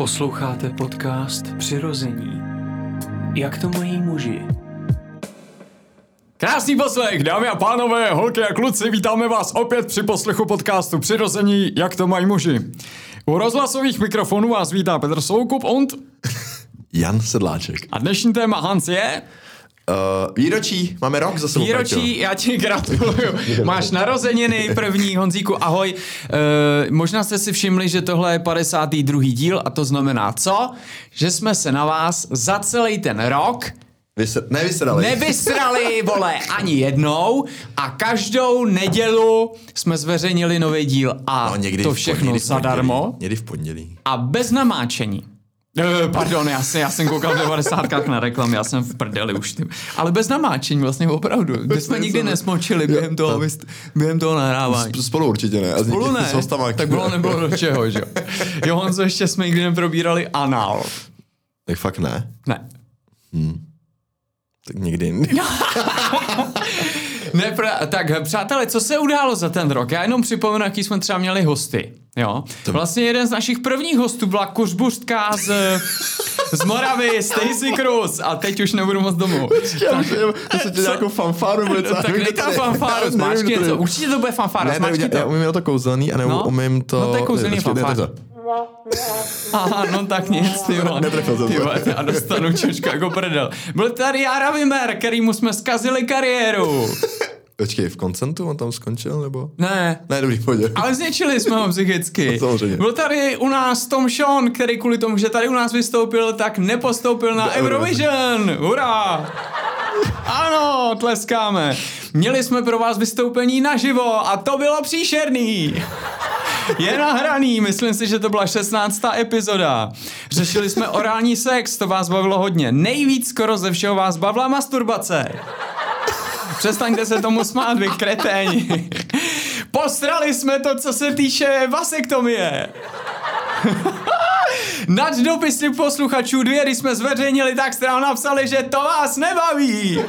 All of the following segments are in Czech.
Posloucháte podcast Přirození. Jak to mají muži? Krásný poslech, dámy a pánové, holky a kluci, vítáme vás opět při poslechu podcastu Přirození, jak to mají muži. U rozhlasových mikrofonů vás vítá Petr Soukup und Jan Sedláček. a dnešní téma Hans je Uh, výročí, máme rok za sebou. Peťo. výročí, já ti gratuluju. Máš narozeniny první, Honzíku, ahoj. Uh, možná jste si všimli, že tohle je 52. díl a to znamená co? Že jsme se na vás za celý ten rok Vyse- nevysrali. nevysrali, vole, ani jednou a každou nedělu jsme zveřejnili nový díl a no, někdy to všechno pondělí, zadarmo. Někdy v pondělí. a bez namáčení. Eh, Pardon, já jsem, já jsem koukal v 90 na reklamy, já jsem v prdeli už tím. Ale bez namáčení vlastně opravdu. My jsme nikdy nesmočili během toho, během toho nahrávání. Spolu určitě ne. Spolu ne, S hostama. tak bylo nebylo do čeho, že jo. Honzo, ještě jsme nikdy neprobírali anal. Tak fakt ne. Ne. Tak někdy jindy. Ne, pra, tak přátelé, co se událo za ten rok? Já jenom připomenu, jaký jsme třeba měli hosty. Jo? Vlastně jeden z našich prvních hostů byla kuřbuřtka z, z Moravy, Stacy Cruz. A teď už nebudu moc domů. Já myslím, že se tě nějakou fanfáru bude Tak dej tam fanfáru, smáčkni něco. Určitě to bude fanfára, Ne, ne, smáčkni já, to. umím to kouzelný a nebo No. umím to... No, to je kouzelný počkej, fanfára. Aha, no tak nic, ty vole. Netrefil jsem Ty já dostanu čočku jako prdel. Byl tady Jara Vimer, kterýmu jsme zkazili kariéru. Počkej, v koncentu on tam skončil, nebo? Ne, Ne, dobrý, pojď. Ale zničili jsme ho psychicky. Samozřejmě. Byl tady u nás Tom Sean, který kvůli tomu, že tady u nás vystoupil, tak nepostoupil na Do Eurovision. Hurá! Ano, tleskáme. Měli jsme pro vás vystoupení naživo a to bylo příšerný. Je nahraný, myslím si, že to byla 16. epizoda. Řešili jsme orální sex, to vás bavilo hodně. Nejvíc skoro ze všeho vás bavila masturbace. Přestaňte se tomu smát, vy kreténi. Posrali jsme to, co se týče vasektomie. Nad dopisy posluchačů dvě, když jsme zveřejnili, tak jste nám napsali, že to vás nebaví.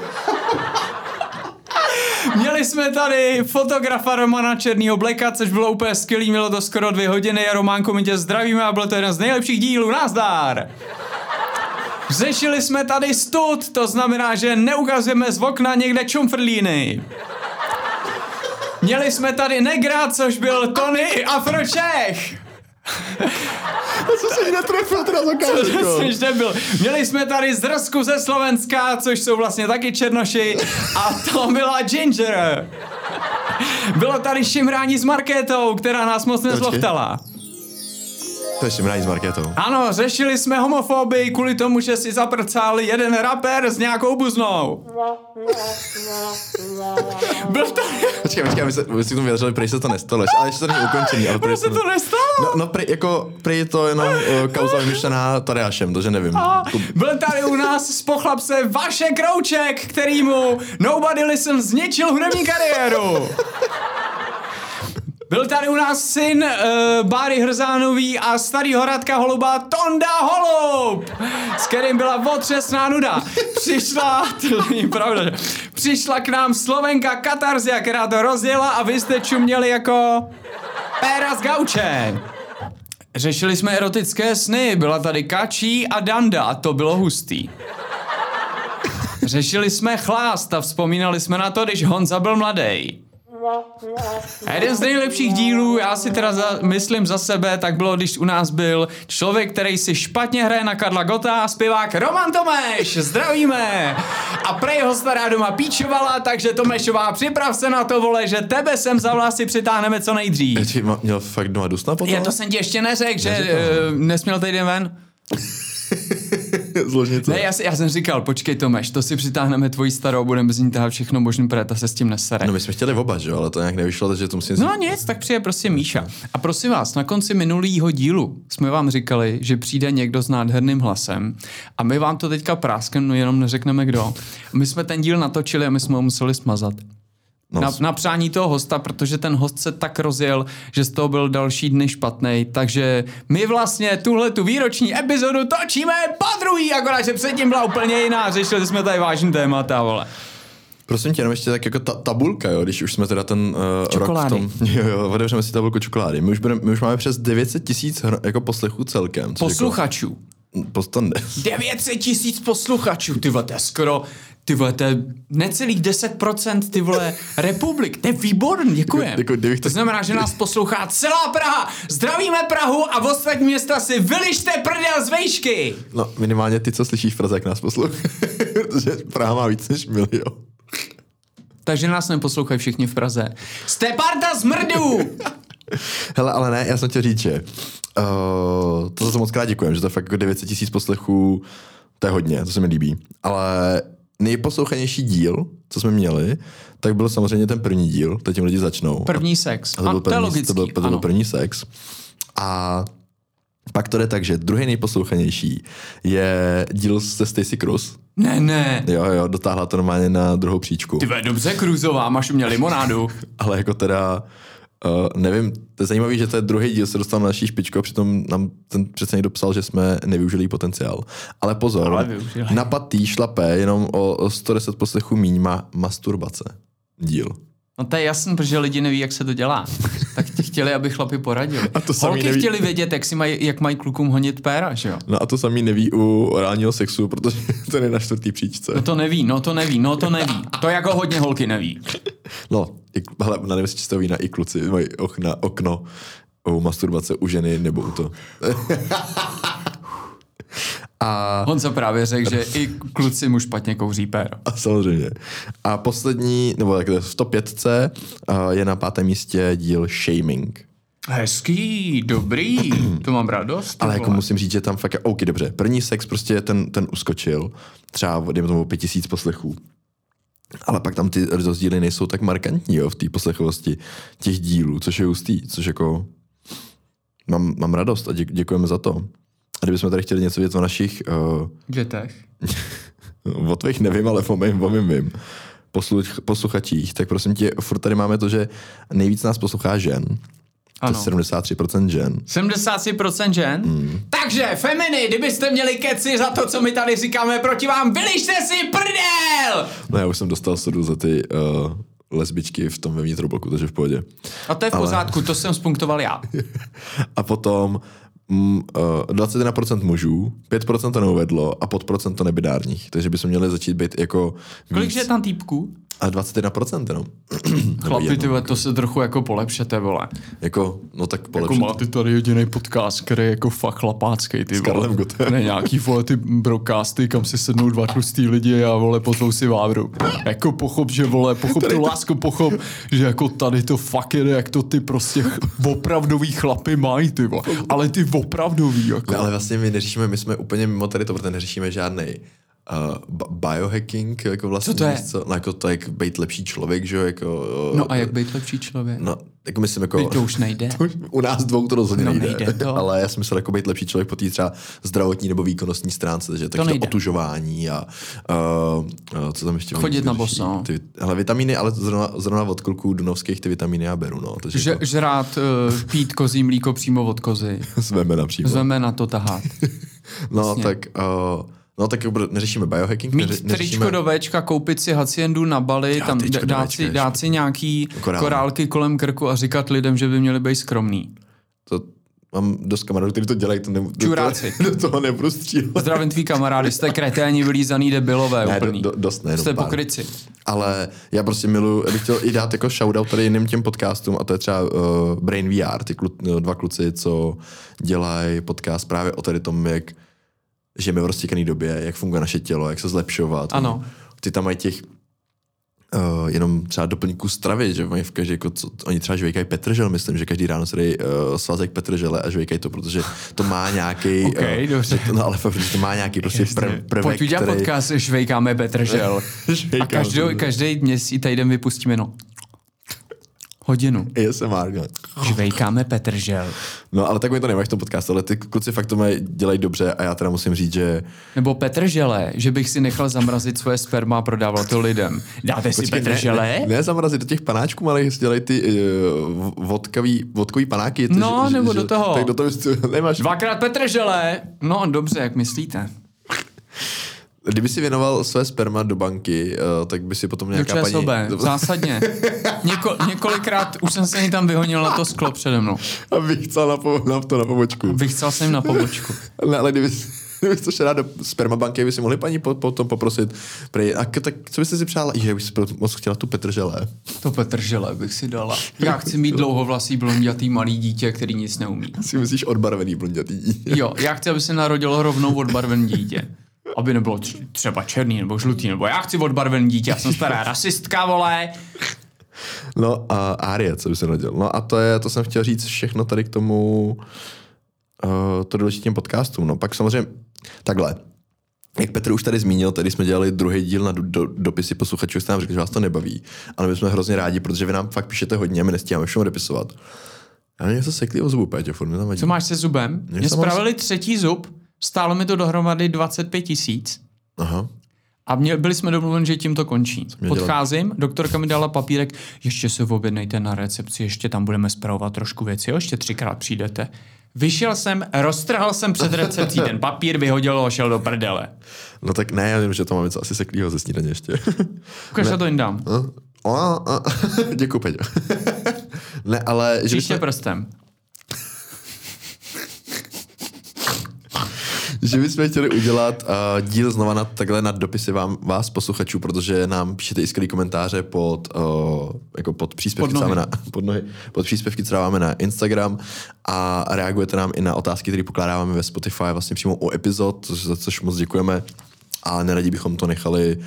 Měli jsme tady fotografa Romana Černýho Bleka, což bylo úplně skvělý, mělo to skoro dvě hodiny a Románko, my tě zdravíme a byl to jeden z nejlepších dílů, nazdar! Řešili jsme tady stud, to znamená, že neukazujeme z okna někde čumfrlíny. Měli jsme tady Negra, což byl Tony Afročech. Co se netrefil teda za To jsi. Měli jsme tady Zrsku ze Slovenska, což jsou vlastně taky černoši. A to byla Ginger. Bylo tady šimrání s Markétou, která nás moc nezlochtala. To je šimrání s Markétou. Ano, řešili jsme homofobii kvůli tomu, že si zaprcál jeden rapper s nějakou buznou. Byl to... Počkej, počkej, my, se, my si k tomu vyjadřili, prej se to nestalo, ale ještě to není ukončený. Ale prej se to nestalo. No, no prej, jako, prej je to jenom uh, kauza vymyšlená Tadeášem, to že nevím. A byl tady u nás z pochlapce Vašek Krouček, kterýmu Nobody Listen zničil hudební kariéru. Byl tady u nás syn uh, Báry Hrzánový a starý Radka Holuba Tonda Holub, s kterým byla otřesná nuda. Přišla, to není pravda, přišla k nám Slovenka Katarzia, která to rozjela a vy jste čuměli jako péra z gauče. Řešili jsme erotické sny, byla tady Kačí a Danda a to bylo hustý. Řešili jsme chlást a vzpomínali jsme na to, když Honza byl mladý. A jeden z nejlepších dílů, já si teda za, myslím za sebe, tak bylo, když u nás byl člověk, který si špatně hraje na Karla Gota, zpěvák Roman Tomeš, zdravíme! A prej ho stará doma píčovala, takže Tomešová, připrav se na to, vole, že tebe sem za vlasy přitáhneme co nejdřív. Ma- měl fakt doma dusna potom? Já to jsem ti ještě neřekl, že uh, nesměl týden ven. Z ložnice. Ne, já, si, já jsem říkal, počkej Tomeš, to si přitáhneme tvoji starou, budeme z ní tahat všechno možný, protože ta se s tím nesere. No my jsme chtěli oba, že jo, ale to nějak nevyšlo, takže to musím... No nic, tak přijde prostě Míša. A prosím vás, na konci minulého dílu jsme vám říkali, že přijde někdo s nádherným hlasem a my vám to teďka práskem, no jenom neřekneme kdo. My jsme ten díl natočili a my jsme ho museli smazat. No, Na, na přání toho hosta, protože ten host se tak rozjel, že z toho byl další dny špatný. Takže my vlastně tuhle tu výroční epizodu točíme po druhý, akorát, že předtím byla úplně jiná. Řešili jsme tady vážný témata, vole. Prosím tě, jenom ještě tak jako ta, tabulka, jo, když už jsme teda ten uh, Čokolády. rok v tom, jo, jo, otevřeme si tabulku čokolády. My už, budeme, my už máme přes 900 tisíc jako poslechů celkem. což Posluchačů. Jako, postande. 900 tisíc posluchačů, ty vole, to je skoro, ty vole, to je necelých 10% ty vole republik, to je výborný, děkujem. Jako- jako kdybych to znamená, že nás poslouchá celá Praha, zdravíme Prahu a v ostatní města si vylište prdel z vejšky. No, minimálně ty, co slyšíš v Praze, jak nás poslouchají. Protože Praha má víc než milion. Takže nás neposlouchají všichni v Praze. Jste parta zmrdů! Hele, ale ne, já jsem chtěl říct, že uh, to za to moc krát děkujem, že to je fakt jako 900 tisíc poslechů, to je hodně, to se mi líbí. Ale nejposlouchanější díl, co jsme měli, tak byl samozřejmě ten první díl, teď tím lidi začnou. První sex. A to byl, A to je první, logický, to byl, to byl první sex. A pak to jde tak, že druhý nejposlouchanější je díl se Stacy Cruz. Ne, ne. Jo, jo, dotáhla to normálně na druhou příčku. Ty dobře, Kruzová, máš u mě limonádu. Ale jako teda, uh, nevím, to je zajímavé, že to je druhý díl, se dostal na naší špičku a přitom nám ten přece někdo psal, že jsme nevyužili potenciál. Ale pozor, Ale využili. na patý šlape jenom o, o 110 poslechů míň má masturbace. Díl. No to je jasný, protože lidi neví, jak se to dělá. Tak ti chtěli, aby chlapi poradili. A to Holky neví. chtěli vědět, jak, si maj, jak mají klukům honit péra, že jo? No a to samý neví u orálního sexu, protože ten je na čtvrtý příčce. No to neví, no to neví, no to neví. To jako hodně holky neví. No, i, hele, na nevím, jestli to ví na i kluci mají okna, okno u masturbace u ženy nebo u to. a, On se právě řekl, že i kluci mu špatně kouří péro. a samozřejmě. A poslední, nebo tak v top 5 je na pátém místě díl Shaming. Hezký, dobrý, to mám radost. Ale jako vole. musím říct, že tam fakt je, OK, dobře, první sex prostě ten, ten uskočil, třeba, dejme tomu, pět tisíc poslechů. Ale pak tam ty rozdíly nejsou tak markantní, jo, v té poslechovosti těch dílů, což je hustý, což jako mám, mám radost a dě, děkujeme za to. A kdybychom tady chtěli něco vědět o našich, uh, Dětech. o tvých nevím, ale o mým, o mým vím, posluch, posluchačích, tak prosím tě, furt tady máme to, že nejvíc nás poslouchá žen. To Ano. je 73% žen. 73% žen? Hmm. Takže, feminy, kdybyste měli keci za to, co my tady říkáme proti vám, vylište si prdel! No já už jsem dostal sodu za ty uh, lesbičky v tom vnitřobloku, takže v pohodě. A to je v Ale- pořádku, to jsem spunktoval já. A potom mm, uh, 21% mužů, 5% to neuvedlo a pod procento nebidárních. Takže bychom měli začít být jako Kolik víc. je tam týpků? A 21% jenom. Chlapi, ty vole, to se trochu jako polepšete, vole. Jako, no tak Jako polepšit. máte tady jediný podcast, který je jako fakt chlapácký, ty S vole. Ne, nějaký vole ty brokásty, kam si sednou dva tlustý lidi a vole pozvou si vávru. Jako pochop, že vole, pochop tu lásku, pochop, že jako tady to fakt jede, jak to ty prostě ch- opravdový chlapy mají, ty vole. Ale ty opravdový, jako. No, ale vlastně my neřešíme, my jsme úplně mimo tady to, protože neřešíme žádný uh, biohacking, jako vlastně Co to je? Co? No, jako to, jak být lepší člověk, že jo, jako... uh, No a jak být lepší člověk? No, jako myslím, jako... Teď to už nejde. U nás dvou to rozhodně No, nejde, nejde to. ale já jsem myslel jako být lepší člověk po té třeba zdravotní nebo výkonnostní stránce, že tak to nejde. otužování a uh, uh, co tam ještě Chodit na boso. Ty, ale vitamíny, ale zrovna, zrovna od kluků dunovských ty vitamíny já beru, no, takže Že, to žrát, uh, pít kozí mlíko přímo od kozy. zveme například. Zveme na to tahat. No, Jasně. tak, uh, no, tak jako neřešíme biohacking, Mít neři, tričko do Včka, koupit si haciendu na Bali, Jo, tam dát Včka si, dát si nějaký Korál. korálky kolem krku a říkat lidem, že by měli být skromný. To, mám dost kamarádů, kteří to dělají, to ne, do, Čuráci. toho, do toho nebudu střílet. Zdravím tví kamarády, jste kreténi, vylízaný debilové Ne, úplný. do, do, dost ne, jste pokryci. Ale já prostě miluji, já bych chtěl i dát jako shoutout tady jiným těm podcastům a to je třeba uh, Brain VR, ty klu, dva kluci, co dělají podcast právě o tady tom, jak žijeme v roztěkané době, jak funguje naše tělo, jak se zlepšovat. Ano. Ty tam mají těch Uh, jenom třeba doplňků stravy, že oni v každý, jako, co, oni třeba žvejkají petržel, myslím, že každý ráno se dají uh, svazek petržele a žvejkají to, protože to má nějaký, OK, dobře. no ale fakt, to má nějaký prostě prv, prvek, Pojď udělat který... podcast, žvejkáme Petržel. a každý, každý měsíc týden vypustíme no. Hodinu. ASMR. Žvejkáme Petržel. No, ale tak mi to nemáš v tom podcastu, ale ty kluci fakt to mají, dělají dobře a já teda musím říct, že Nebo Petržele, že bych si nechal zamrazit svoje sperma a prodával to lidem. Dáte si Petržele? ne, ne, zamrazit do těch panáčků malých, dělají ty uh, vodkavý, vodkový panáky. Ty, No, nebo do toho. Tak do toho nemáš. Dvakrát Petržele. No, dobře, jak myslíte. Kdyby si věnoval své sperma do banky, uh, tak by si potom Do nějaká ČSOB, paní... zásadně. Něko, několikrát už jsem se jim tam vyhonil na to sklo přede mnou. Abych chcel na, po, na to na pobočku. Vychcel jsem jim na pobočku. Ne, ale kdyby, kdyby to šel do spermabanky, by si mohli paní po- potom poprosit. Prej, a k, tak co byste si přála? Je, bych si moc chtěla tu Petržele. To Petržele bych si dala. Já chci mít dlouhovlasý blondětý malý dítě, který nic neumí. Si myslíš odbarvený blondětý dítě? Jo, já chci, aby se narodilo rovnou odbarven dítě. Aby nebylo tř- třeba černý nebo žlutý, nebo já chci odbarven dítě, já jsem stará rasistka, vole. No a Árie, co by se rodil. No a to je, to jsem chtěl říct všechno tady k tomu, uh, to důležitým podcastům. No pak samozřejmě, takhle, jak Petr už tady zmínil, tady jsme dělali druhý díl na do, do, dopisy posluchačů, jste nám řekli, že vás to nebaví. Ale my jsme hrozně rádi, protože vy nám fakt píšete hodně a my nestíháme všemu dopisovat. Já nevím, něco sekli o zubu, Péťo, furt mi tam vadí. Co máš se zubem? Mě moc- spravili třetí zub, stálo mi to dohromady 25 tisíc. Aha. A mě, byli jsme domluveni, že tím to končí. Podcházím, doktorka mi dala papírek, ještě se objednejte na recepci, ještě tam budeme zpravovat trošku věci, jo, ještě třikrát přijdete. Vyšel jsem, roztrhal jsem před recepcí ten papír, vyhodil ho a šel do prdele. No tak ne, já vím, že to mám něco asi seklýho ze snídaně ještě. Ukaž, já to jim dám. A, a, a, děkuji, Peťo. ne, ale... Že Příště bychom, prstem. Že bychom chtěli udělat uh, díl znova na, takhle na dopisy vám, vás posluchačů, protože nám píšete i skvělý komentáře pod, uh, jako pod příspěvky, Pod nohy. na, pod, nohy, pod příspěvky, co dáváme na Instagram a reagujete nám i na otázky, které pokládáme ve Spotify vlastně přímo u epizod, za což moc děkujeme a neradi bychom to nechali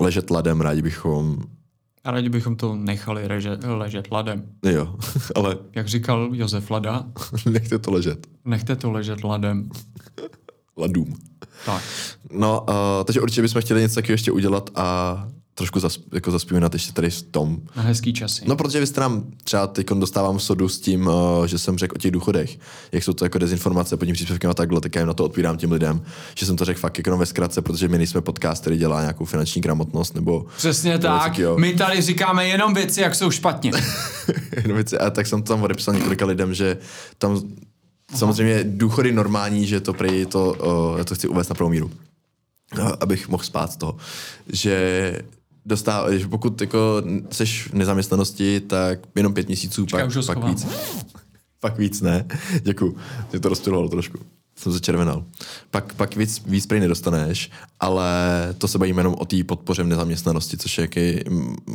ležet ladem, rádi bychom, A rádi bychom to nechali reže, ležet ladem. jo, ale Jak říkal Josef Lada, nechte to ležet nechte to ležet ladem. Ladům. Tak. No, uh, takže určitě bychom chtěli něco takového ještě udělat a trošku zas, jako zaspívat ještě tady v tom. Na hezký časy. No, protože vy jste nám třeba teď dostávám sodu s tím, uh, že jsem řekl o těch důchodech, jak jsou to jako dezinformace pod tím příspěvkem a takhle, tak já jim na to odpovídám těm lidem, že jsem to řekl fakt jako ve zkratce, protože my nejsme podcast, který dělá nějakou finanční gramotnost nebo Přesně nebo tak. takovýho. My tady říkáme jenom věci, jak jsou špatně. Jenom věci. A tak jsem to tam odepsal několika lidem, že tam samozřejmě důchody normální, že to prej to, uh, já to chci uvést na prvou míru, uh, abych mohl spát z toho, že dostáv, že pokud jako seš v nezaměstnanosti, tak jenom pět měsíců, Čekaj, pak, pak víc. Pak víc ne, děkuju. Mě to rozptilovalo trošku. Jsem se červenal. Pak, pak víc, víc prej nedostaneš, ale to se bavíme jenom o té podpoře v nezaměstnanosti, což je jaký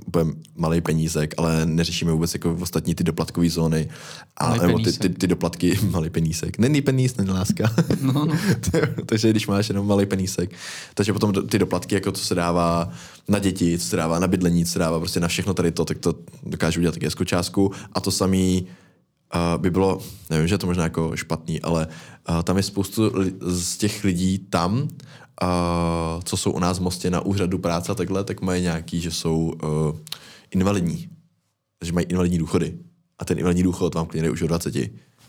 úplně malý penízek, ale neřešíme vůbec jako ostatní ty doplatkové zóny. A, Malej nebo ty, penízek. ty, ty, doplatky, malý penízek. Není peníz, není láska. No, no. takže když máš jenom malý penízek, takže potom ty doplatky, jako co se dává na děti, co se dává na bydlení, co se dává prostě na všechno tady to, tak to dokážu udělat taky hezkou částku. A to samý uh, by bylo, nevím, že je to možná jako špatný, ale uh, tam je spoustu li- z těch lidí tam, uh, co jsou u nás v Mostě na úřadu práce a takhle, tak mají nějaký, že jsou uh, invalidní. Takže mají invalidní důchody. A ten invalidní důchod vám klidně už o 20,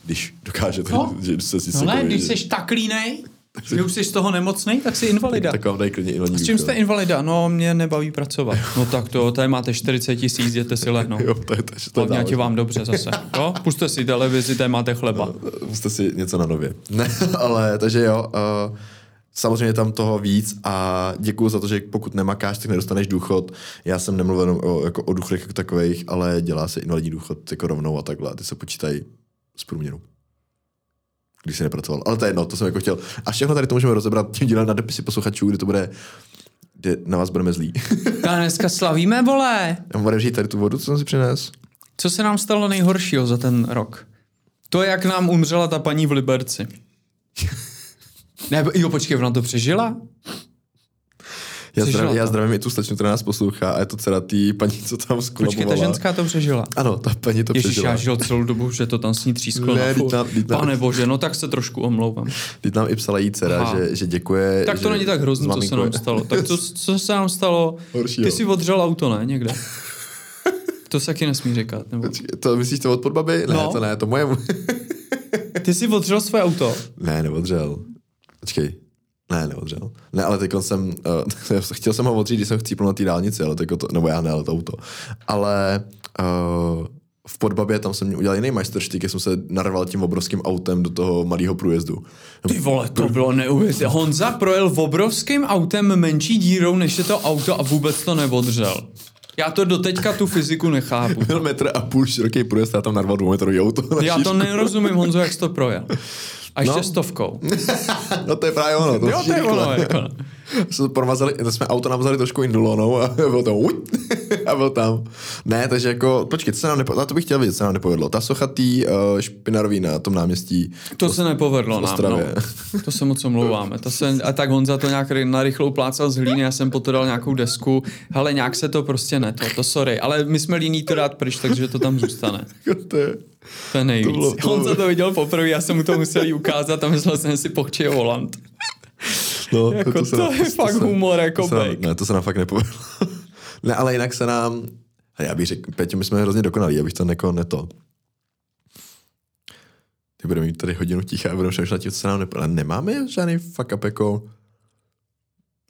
když dokážete, No. že se si No ne, když jsi tak línej, že už jsi z toho nemocnej, tak jsi invalida. tak vám dají klidně invalidní S čím jste invalida? No, mě nebaví pracovat. No tak to, tady máte 40 tisíc, jděte si lehnout. Jo, to je, to, je- to je Hlavně záležitost. vám dobře zase. Jo? Puste si televizi, tady máte chleba. Puste si něco na nově. Ne, ale takže jo, uh, samozřejmě tam toho víc a děkuji za to, že pokud nemakáš, tak nedostaneš důchod. Já jsem nemluvil jenom o, jako o důchodech jako takových, ale dělá se invalidní důchod jako rovnou a takhle. Ty se počítají z průměru. Když jsi nepracoval. Ale to je jedno, to jsem jako chtěl. A všechno tady to můžeme rozebrat tím dílem na dopisy posluchačů, kdy to bude kde na vás budeme zlí. A dneska slavíme, vole. Já budeme žít tady tu vodu, co jsem si přines. Co se nám stalo nejhoršího za ten rok? To, jak nám umřela ta paní v Liberci. Ne, jo, počkej, ona to přežila? Já, Přežila zdrav, já to. zdravím i tu slečnu, která nás poslouchá a je to dcera tý paní, co tam skolabovala. Počkej, ta ženská to přežila. Ano, ta paní to Ježíš, přežila. já žil celou dobu, že to tam s ní třísklo Ne, furt. tam- tam- Pane bože, no tak se trošku omlouvám. Teď nám i psala jí dcera, Aha. že, že děkuje. Tak to že není tak hrozný, s co se nám stalo. Tak co, co se nám stalo? Horšího. Ty si odřel auto, ne? Někde. To se taky nesmí říkat. Nebo... Počkej, To myslíš to od podbaby? Ne, No. to ne, to moje. Ty si odřel své auto. ne, neodřel. Počkej. Ne, neodřel. Ne, ale teď jsem, uh, chtěl jsem ho odřít, když jsem chcípl na té dálnici, ale teď to, nebo já ne, ale to auto. Ale uh, v Podbabě tam jsem udělal jiný majsterštyk, jak jsem se narval tím obrovským autem do toho malého průjezdu. Ty vole, to bylo neuvěřitelné. Honza projel v obrovským autem menší dírou, než je to auto a vůbec to neodřel. Já to doteďka tu fyziku nechápu. Byl metr a půl široký průjezd a já tam narval dvoumetrový auto. na Já to nerozumím, Honzo, jak jsi to projel. A ještě No. stovkou. No to je právě ono. To Jo, to je ono. Jako. jsme promazali, to jsme auto namazali trošku indulonou a bylo to uj, a byl tam. Ne, takže jako, počkej, to se nám nepo, to bych chtěl vidět, co se nám nepovedlo. Ta socha tý uh, špinarový na tom náměstí. To se nepovedlo nám, no. To se moc omlouváme. To se, a tak Honza to nějak narychlou plácal z hlíny, já jsem potom dal nějakou desku. Hele, nějak se to prostě ne, to, to sorry. Ale my jsme líní to dát pryč, takže to tam zůstane. to je, To je nejvíc. To bylo- to Honza bylo- to viděl poprvé, já jsem mu to musel ukázat a myslel jsem si pochčil Holand. No, Jako se to nám- je fakt humor, jako to se nám. Ne, to se nám fakt nepovedlo. ne, ale jinak se nám, a já bych řekl, Peťo, my jsme hrozně dokonalí, abych to neko neto. Ty budeme mít tady hodinu ticha a budeme přemýšlet tím, co se nám nepovedlo. Ale nemáme žádný fuck up jako,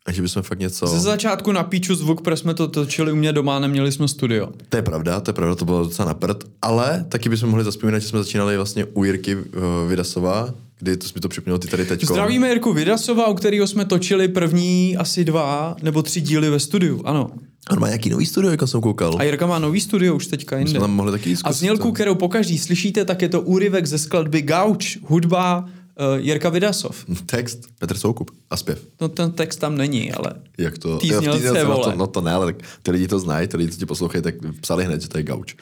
a že bychom fakt něco... Ze začátku na píču zvuk, protože jsme to točili u mě doma, neměli jsme studio. To je pravda, to je pravda, to bylo docela na prd, ale taky bychom mohli zaspomínat, že jsme začínali vlastně u Jirky uh, Vidasova, kdy to mi to připomněl ty tady teďko. Zdravíme Jirku Vidasova, u kterého jsme točili první asi dva nebo tři díly ve studiu, ano. On má nějaký nový studio, jak jsem koukal. A Jirka má nový studio už teďka jinde. jsme tam mohli taky A zkusit znělku, to. kterou pokaždý slyšíte, tak je to úryvek ze skladby Gauč, hudba uh, Jirka Vidasov. Text, Petr Soukup a zpěv. No ten text tam není, ale Jak to? Tý jo, v znělce, no, to, no to ne, ale tak ty lidi to znají, ty lidi, co tě poslouchají, tak psali hned, že to je gauč.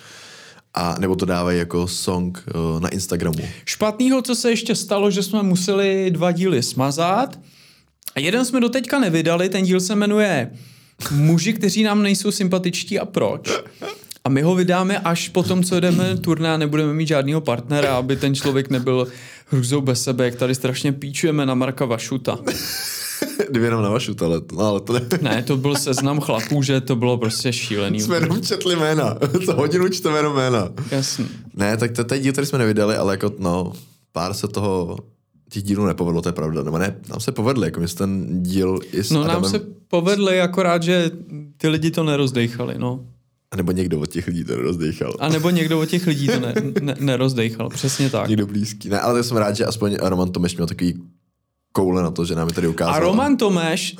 A nebo to dávají jako song uh, na Instagramu. špatného, co se ještě stalo, že jsme museli dva díly smazat. A jeden jsme doteďka nevydali, ten díl se jmenuje Muži, kteří nám nejsou sympatičtí a proč. A my ho vydáme až po tom, co jdeme turné a nebudeme mít žádného partnera, aby ten člověk nebyl hruzou bez sebe, jak tady strašně píčujeme na Marka Vašuta. Kdyby jenom na vašu, ale, no, ale to ne. Ne, to byl seznam chlapů, že to bylo prostě šílený. jsme jenom četli jména. Co hodinu čteme jenom jména. Jasný. Ne, tak to, je díl, který jsme nevydali, ale jako no, pár se toho těch dílů nepovedlo, to je pravda. Nebo ne, nám se povedli, jako ten díl i s No Adamem, nám se povedli, akorát, že ty lidi to nerozdejchali, no. nebo někdo od těch lidí to rozdýchal. A nebo někdo od těch lidí to ne, ne, nerozdejchal, přesně tak. Někdo blízký. Ne, ale jsem rád, že aspoň Roman Tomeš měl takový koule na to, že nám je tady ukázal. A Roman Tomeš,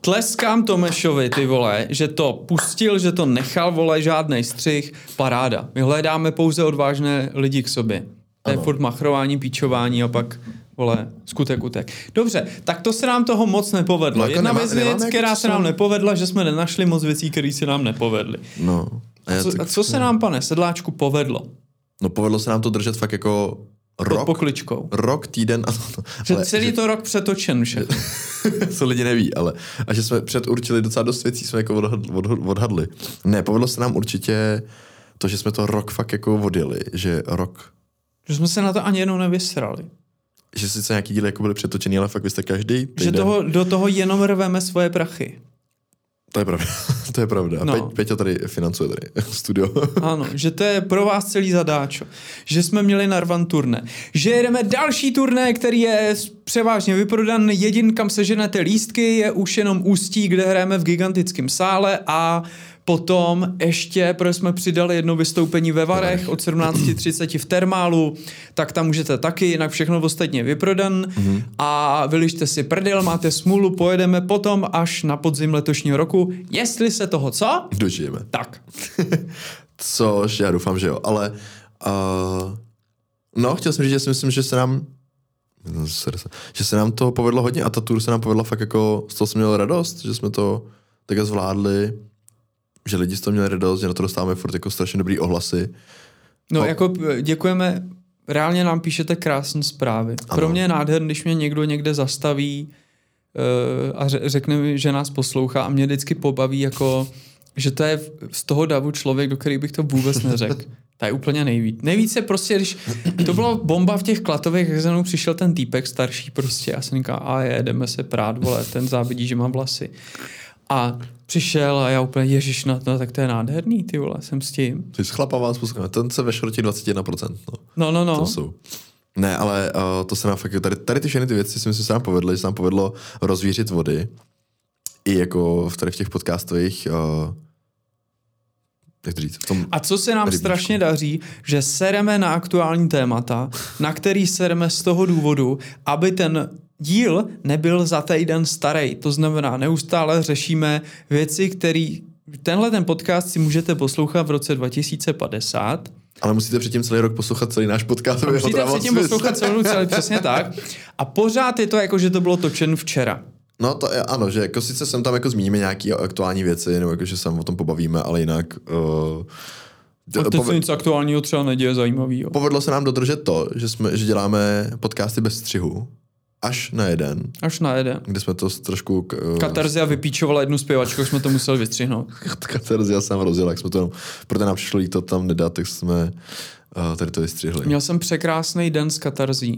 tleskám Tomešovi, ty vole, že to pustil, že to nechal, vole, žádnej střih, paráda. My hledáme pouze odvážné lidi k sobě. To je furt machrování, píčování a pak, vole, skutek utek. Dobře, tak to se nám toho moc nepovedlo. No, jako Jedna nemá- věc, jako která se nám nepovedla, že jsme nenašli moc věcí, které se nám nepovedly. No. A já Co, a co se nám, pane Sedláčku, povedlo? No povedlo se nám to držet fakt jako Pod rok, pokličkou. rok, týden a to, Že ale, celý to rok přetočen všechno. co lidi neví, ale a že jsme předurčili docela dost věcí, jsme jako odhadli, odhadli. Ne, povedlo se nám určitě to, že jsme to rok fakt jako odjeli, že rok, Že jsme se na to ani jednou nevysrali. že sice nějaký díly jako byly přetočený, ale fakt vy jste každý Že týden. toho, do toho jenom rveme svoje prachy. To je pravda, to je pravda. No. Pe- Peťa tady financuje tady studio. Ano, že to je pro vás celý zadáčo. Že jsme měli narvan turné. Že jedeme další turné, který je převážně vyprodan. Jedin, kam seženete lístky, je už jenom Ústí, kde hrajeme v gigantickém sále a potom ještě, protože jsme přidali jedno vystoupení ve Varech od 17.30 v Termálu, tak tam můžete taky, jinak všechno ostatně vyprodan mm-hmm. a vylište si prdel, máte smůlu, pojedeme potom až na podzim letošního roku, jestli se toho co? Dožijeme. Tak. Což já doufám, že jo, ale uh, no, chtěl jsem říct, že si myslím, že se nám že se nám to povedlo hodně a ta tour se nám povedla fakt jako, z toho jsem měl radost, že jsme to takhle zvládli, že lidi z toho měli radost, že na to dostáváme furt jako strašně dobrý ohlasy. No, No. jako eh, děkujeme, reálně nám píšete krásné zprávy. Ano. Pro mě je nádherný, když mě někdo někde zastaví uh, a ře- řekne mi, že nás poslouchá a mě vždycky pobaví jako, že to je z toho davu člověk, do který bych to vůbec neřekl. To je úplně nejvíc. Nejvíc je prostě, když to bylo bomba v těch klatových, jak za mnou přišel ten týpek starší prostě a jsem říkal, a je, jdeme se prát, vole, ten závidí, že mám vlasy. A přišel a já úplně, ježiš, no, no tak to je nádherný, ty vole, jsem s tím. Ty jsi chlapa vás posloucháme, ten se ve šrotí 21%. No. No, no, no. To jsou. Ne, ale uh, to se nám fakt, tady, tady ty všechny ty věci si myslím, že se nám povedly, že se nám povedlo rozvířit vody. I jako v, tady v těch podcastových uh, jak to říct, v tom A co se nám rybníčku. strašně daří, že sereme na aktuální témata, na který sereme z toho důvodu, aby ten díl nebyl za týden starý. To znamená, neustále řešíme věci, které tenhle ten podcast si můžete poslouchat v roce 2050. Ale musíte předtím celý rok poslouchat celý náš podcast. aby Musíte předtím smysl. poslouchat celou celý přesně tak. A pořád je to jako, že to bylo točen včera. No to je, ano, že jako sice sem tam jako zmíníme nějaké aktuální věci, nebo jako, že se o tom pobavíme, ale jinak uh, A teď se nic aktuálního třeba neděje zajímavého. povedlo se nám dodržet to, že, jsme, že děláme podcasty bez střihu. Až na jeden, Až na jeden. kde jsme to trošku... Uh, Katarzia vypíčovala jednu zpěvačku, jsme to museli vystřihnout. Katarzia jsem rozjel, jak jsme to, proto nám přišlo jí to tam nedat, tak jsme uh, tady to vystřihli. Měl jsem překrásný den s katarzí.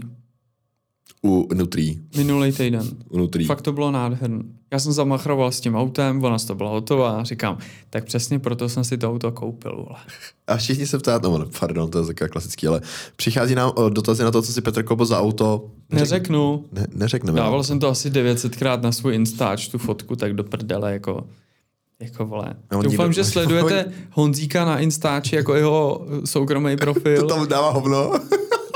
U Nutrí. Minulý týden. U Nutrí. Fakt to bylo nádherné. Já jsem zamachroval s tím autem, ona to byla hotová a říkám, tak přesně proto jsem si to auto koupil. Vole. A všichni se ptát, no pardon, to je taková klasický, ale přichází nám uh, dotazy na to, co si Petr koupil za auto. Neřeknu. Ne, neřekneme. Dával jsem to asi 900krát na svůj Instač, tu fotku, tak do prdele, jako, jako vole. No, Doufám, nikdo- že sledujete Honzíka na Instači jako jeho soukromý profil. To tam dává hovno.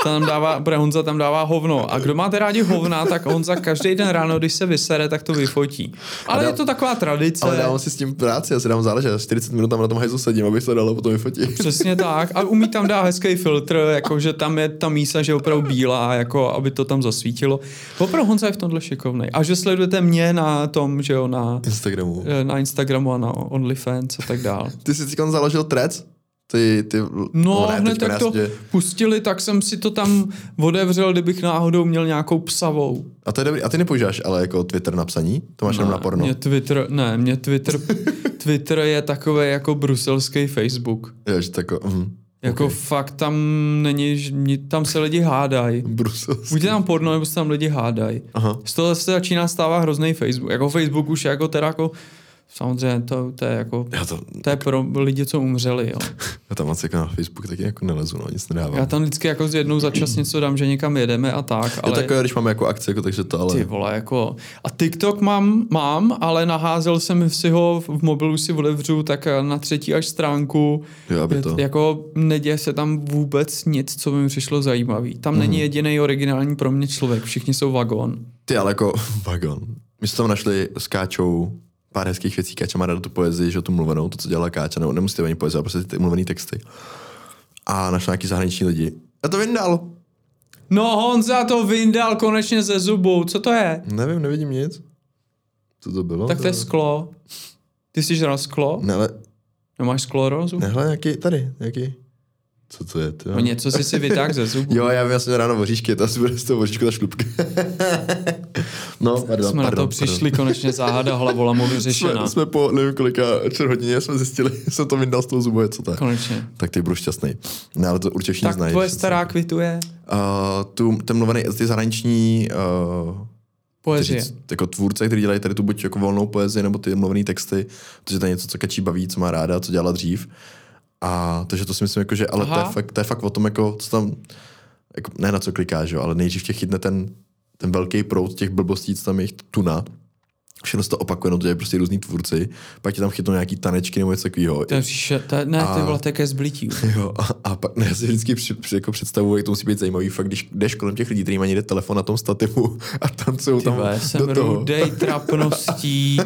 Tam dává, protože Honza tam dává hovno. A kdo máte rádi hovna, tak Honza každý den ráno, když se vysere, tak to vyfotí. Ale dá- je to taková tradice. Ale dávám si s tím práci, já si dám záležet, 40 minut tam na tom hajzlu sedím, abych se dalo potom vyfotit. Přesně tak. A umí tam dát hezký filtr, jakože tam je ta mísa, že je opravdu bílá, jako aby to tam zasvítilo. Opravdu Honza je v tomhle šikovnej. A že sledujete mě na tom, že jo, na, Instagramu. na Instagramu a na OnlyFans a tak dál. Ty jsi teď založil trec? Ty, ty, No, ne, hned jak to jasně. pustili, tak jsem si to tam otevřel, kdybych náhodou měl nějakou psavou. A to je dobrý. A ty nepoužíváš ale jako Twitter na psaní? To máš jenom na porno? Mě Twitter, ne, mě Twitter, Twitter je takový jako bruselský Facebook. Jo, že tako, mhm. Jako okay. fakt tam není, tam se lidi hádají. Bruselský. Buď je tam porno, nebo se tam lidi hádají. Aha. Z toho se začíná stávat hrozný Facebook. Jako Facebook už je jako teda jako, samozřejmě to, to je jako, Já, to, to je pro lidi, co umřeli, jo. já tam moc jako na Facebook taky jako nelezu, no, nic nedávám. Já tam vždycky jako z jednou za čas něco dám, že někam jedeme a tak, Je ale... takové, když máme jako akce, jako, takže to ale... Ty vole, jako... A TikTok mám, mám, ale naházel jsem si ho, v mobilu si otevřu, tak na třetí až stránku. Jo, aby Je- to... Jako neděje se tam vůbec nic, co by mi přišlo zajímavý. Tam Mhm. není jediný originální pro mě člověk, všichni jsou vagon. Ty ale jako vagon. My jsme tam našli s Káčou pár hezkých věcí. Káča má ráda tu poezii, že tu mluvenou, to, co dělala Káča, nebo nemusíte ani poezii, ale prostě ty mluvený texty. A našla nějaký zahraniční lidi. Já to vyndal. No Honza to vyndal konečně ze zubu, co to je? Nevím, nevidím nic. Co to bylo? Tak to je sklo. Ty jsi žral sklo? Ne, ale, Nemáš sklerózu? nehle, nějaký, tady, nějaký. Co to je? To No něco si si vytáhl ze zubu. Jo, já měl ráno voříšky, to asi bude z toho voříšku ta šlupka. no, pardon, Jsme pardon, na to přišli, konečně záhada hlavola vyřešena. Jsme, jsme po nevím kolika čtvrt hodině jsme zjistili, že jsem to vyndal z toho zubu, je co tak. Konečně. Tak ty budu šťastný. Ne, ale to určitě všichni Tak znají. tvoje že- stará kvituje Uh, tu, ten mluvený, ty zahraniční uh, poezie. říct, jako tvůrce, kteří dělají tady tu buď jako volnou poezii, nebo ty mluvený texty, protože to je něco, co Kačí baví, co má ráda, co dělala dřív. A takže to si myslím, jako, že ale to je, fakt, to je fakt o tom, jako, co tam, jako, ne na co klikáš, jo, ale nejdřív tě chytne ten, ten velký proud těch blbostí, co tam je jich tuna. Všechno se to opakuje, no to dělají prostě různý tvůrci, pak ti tam chytnou nějaký tanečky nebo něco takového. To je příše, to je, ne, A- to je ke zblití. Jo, a, a pak ne, já si vždycky při, při, jako představuji, jak to musí být zajímavý, fakt když jdeš kolem těch lidí, který mají někde telefon na tom stativu a tancují tam vole, jsem do toho. rudej trapností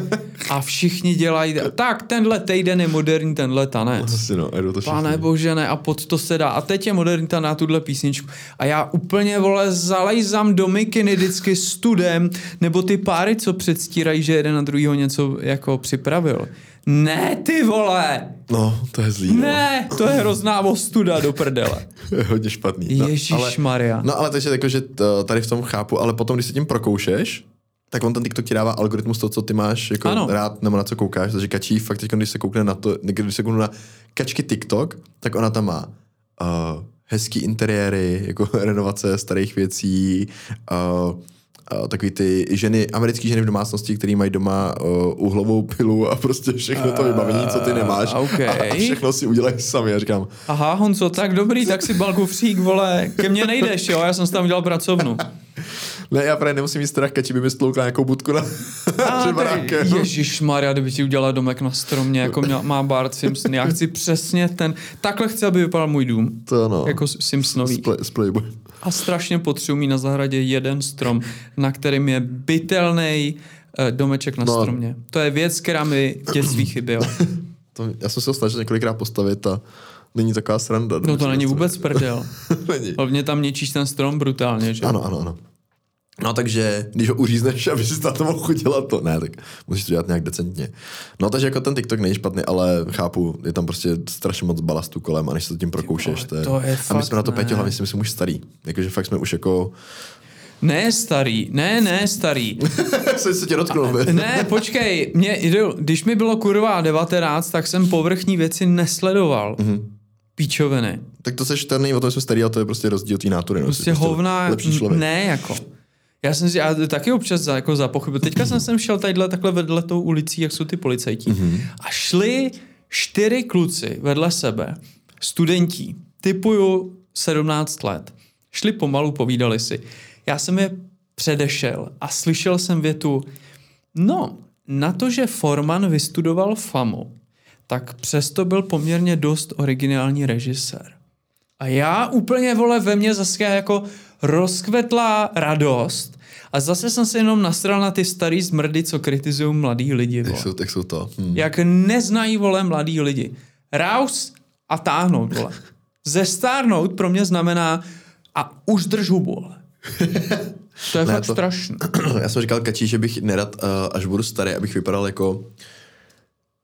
a všichni dělají, tak tenhle týden je moderní tenhle tanec. Asi no, a jdou to Pane všichni. bože, ne, a pod to se dá. A teď je moderní ta na tuhle písničku. A já úplně, vole, zalejzám do mikiny vždycky studem, nebo ty páry, co předstírají, že jeden na druhýho něco jako připravil. Ne, ty vole! No, to je zlý. Ne, to je hrozná ostuda do prdele. No. Je hodně špatný. No, Ježíš Maria. no ale takže jako, že tady v tom chápu, ale potom, když se tím prokoušeš, tak on ten TikTok ti dává algoritmus to, co ty máš jako Ano. rád, nebo na co koukáš. Takže kačí fakt teď, když se koukne na to, když se koukne na kačky TikTok, tak ona tam má uh, hezký interiéry, jako renovace starých věcí, uh, takový ty ženy, americké ženy v domácnosti, které mají doma uh, uhlovou pilu a prostě všechno to vybavení, co ty nemáš. OK. A, a všechno si udělají sami. Já říkám, Aha, Honzo, tak dobrý, tak si balku fřík, vole, ke mně nejdeš, jo, já jsem si tam udělal pracovnu. Ne, já právě nemusím mít strach, kači by mi stloukla nějakou budku na. Ježíš Maria, kdyby ti udělala domek na stromě, jako měl, má Bart Simpson. Já chci přesně ten, takhle chci, aby vypadal můj dům. To ano. Jako Simpsonový. S, play, Playboy. A strašně potřebuji mít na zahradě jeden strom, na kterým je bytelný domeček na No. stromě. To je věc, která mi v dětství chyběla. To, já jsem se ho snažil několikrát postavit a není taková sranda. No to není vůbec prdel. není. Hlavně tam něčíš ten strom brutálně, že? Ano, ano, ano. No takže, když ho uřízneš, aby si na to mohl to. Ne, tak musíš to dělat nějak decentně. No takže jako ten TikTok není špatný, ale chápu, je tam prostě strašně moc balastu kolem a než se tím prokoušeš. vole, to je a my jsme na to, ne. Peťo, hlavně si myslím už starý. Jakože fakt jsme už jako... Ne starý, ne, ne starý. jsem se tě dotknul, by. Ne, počkej, mě, když mi bylo kurva 19, tak jsem povrchní věci nesledoval. Mhm. Mm-hmm. Píčoviny. Tak to seš ten, o tom jsme starý, a to je prostě rozdíl té nátury. No. Jsi Prostě hovna, Lepší člověk. ne jako. Já jsem si, já taky občas za, jako zapochybil. Teďka jsem sem šel tadyhle takhle vedle tou ulicí, jak jsou ty policajti. Mhm. Mm-hmm. A šli čtyři kluci vedle sebe, studenti, typuju 17 let. Šli pomalu, povídali si. Já jsem je předešel a slyšel jsem větu, no, na to, že Forman vystudoval FAMu, tak přesto byl poměrně dost originální režisér. A já úplně, vole, ve mně zase jako rozkvetla radost a zase jsem se jenom nasral na ty starý zmrdy, co kritizují mladý lidi. Tak jsou, tak jsou to. Hm. Jak neznají, vole, mladý lidi. Raus a táhnout, vole. Zestárnout pro mě znamená a už drž hubu, vole. To je Ne, fakt to- strašný. Já jsem říkal Kačí, že bych nerad, uh, až budu starý, abych vypadal jako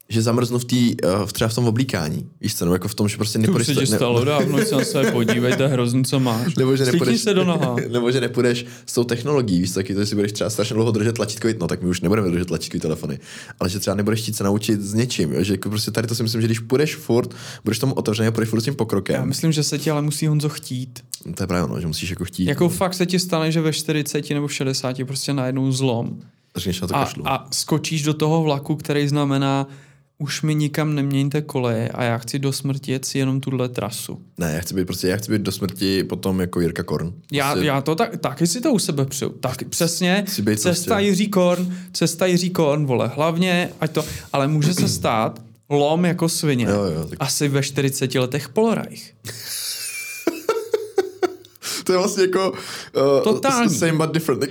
že zamrznu v, tý, uh, v třeba v tom oblíkání. Víš co, nebo jako v tom, že prostě To nepůjdeš... se ti stalo dávno, se na sebe podívej, to je hrozný, co máš. nebo že nepůjdeš, se do noha. nebo že nepůjdeš s tou technologií, víš, co, taky to si budeš třeba strašně dlouho držet tlačítkový, no tak my už nebudeme držet tlačítkový telefony, ale že třeba nebudeš chtít se naučit s něčím, jo? že jako prostě tady to si myslím, že když půjdeš furt, budeš tomu otevřený a půjdeš furt s tím Já pokrokem. myslím, že se ti ale musí Honzo chtít. To je právě ono, že musíš jako chtít. Jako fakt se ti stane, že ve 40 nebo v 60 prostě najednou zlom Řekneš na to a, kašlu. a skočíš do toho vlaku, který znamená už mi nikam neměňte koleje a já chci do smrti jet si jenom tuhle trasu. Ne, já chci být prostě, já chci být do smrti potom jako Jirka Korn. Já, Prostě, já to tak, taky si to u sebe přiju. Tak, přesně, Chci být cesta prostě- Jiří Korn, cesta Jiří Korn, vole, hlavně, ať to, ale může se stát lom jako svině. Jo, jo, tak- Asi ve 40 letech Polreich. To je vlastně jako uh, Totální. same but different.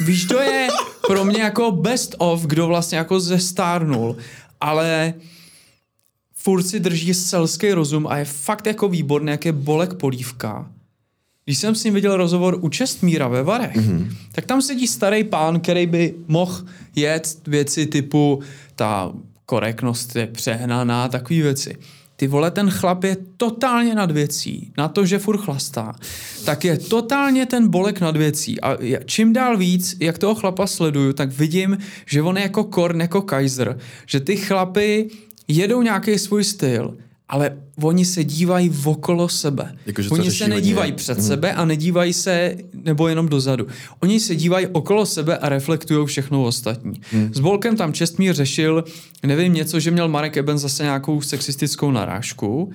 Víš, to je pro mě jako best of, kdo vlastně jako zestárnul, ale furt si drží selský rozum a je fakt jako výborný, jak je Bolek Polívka. Když jsem s ním viděl rozhovor u Čestmíra ve Varech, mm-hmm. tak tam sedí starý pán, který by mohl jet věci typu ta korektnost je přehnaná, takové věci. Ty vole, ten chlap je totálně nad věcí, na to, že furt chlastá, tak je totálně ten bolek nad věcí. A čím dál víc, jak toho chlapa sleduju, tak vidím, že on je jako Korn, jako Kaiser, že ty chlapy jedou nějaký svůj styl, ale oni se dívají okolo sebe. Jako, oni se nedívají před mm. sebe a nedívají se nebo jenom dozadu. Oni se dívají okolo sebe a reflektují všechno ostatní. Hmm. S Bolkem tam Čestmír řešil, nevím, něco, že měl Marek Eben zase nějakou sexistickou narážku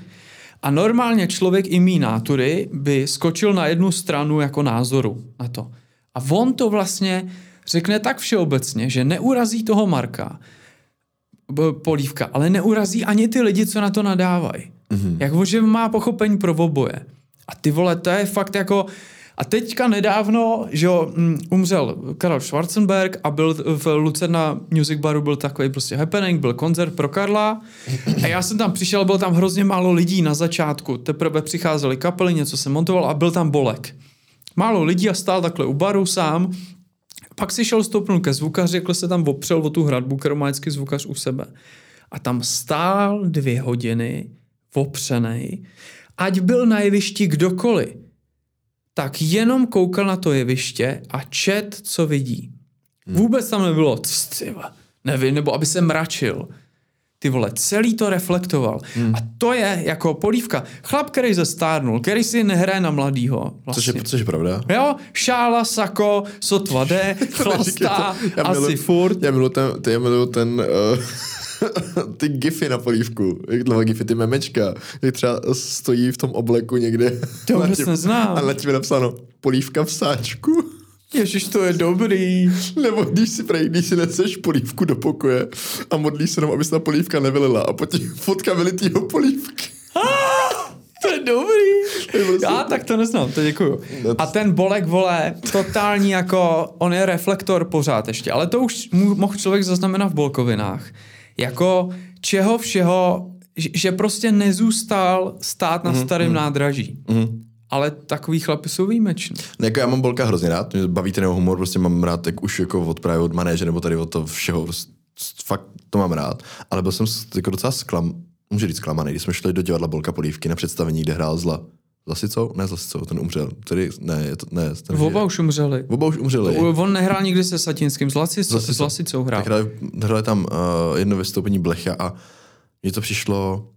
a normálně člověk i mý nátury by skočil na jednu stranu jako názoru na to. A on to vlastně řekne tak všeobecně, že neurazí toho Marka, polívka, ale neurazí ani ty lidi, co na to nadávají. Mm-hmm. Jak že má pochopení pro oboje. A ty vole, to je fakt jako... A teďka nedávno, že jo, mm, umřel Karel Schwarzenberg a byl v Lucerna Music Baru byl takový prostě happening, byl koncert pro Karla a já jsem tam přišel, bylo tam hrozně málo lidí na začátku, teprve přicházely kapely, něco se montovalo a byl tam Bolek. Málo lidí a stál takhle u baru sám, pak si šel stoupnout ke zvukaři, řekl se tam opřel o tu hradbu, kterou má vždycky zvukař u sebe. A tam stál dvě hodiny, opřenej, ať byl na jevišti kdokoliv, tak jenom koukal na to jeviště a čet, co vidí. Vůbec tam nebylo, "Cs, ty vole, nevím, nebo aby se mračil. Ty vole, celý to reflektoval. A to je jako polívka. Chlap, který zestárnul, který si nehraje na mladýho. Což je, Vlastně. což je pravda. Jo, šála, sako, sotva jde, chlastá, Já asi miluji- furt. Já miluji ten, ty, já miluji ten uh, ty gify na polívku, jak dlouho gify, ty memečka, jak třeba stojí v tom obleku někde. To vůbec neznám. A na tím je napsáno polívka v sáčku. Ježiš, to je dobrý. Nebo když si, prej, když si neseš polívku do pokoje a modlíš se jenom, aby se ta polívka nevylila a potom fotka vylitýho polívky. To je dobrý. Já tak to neznám, to děkuju. A ten bolek, vole, totální jako, on je reflektor pořád ještě, ale to už mohl člověk zaznamenat v bolkovinách. Jako čeho všeho, že- prostě nezůstal stát na starém nádraží. Ale takový chlapy jsou výjimeční. Ne, jako já mám Bolka hrozně rád, mě baví ten jeho humor, prostě mám rád, jak už jako od právě od manéže nebo tady od toho všeho, prostě, fakt to mám rád, ale byl jsem jako docela sklam, můžu říct zklamaný, když jsme šli do divadla Bolka Polívky na představení, kde hrál zla. Lasicou? Ne, s Lasicou, ten umřel. Tedy, ne, je to, ne, ten Oba žije. už umřeli. Oba už umřeli. On nehrál nikdy se Satinským, s, Lasicou. s Lasicou hrál. Tak hráli, hráli tam uh, jedno vystoupení Blecha a mně to přišlo,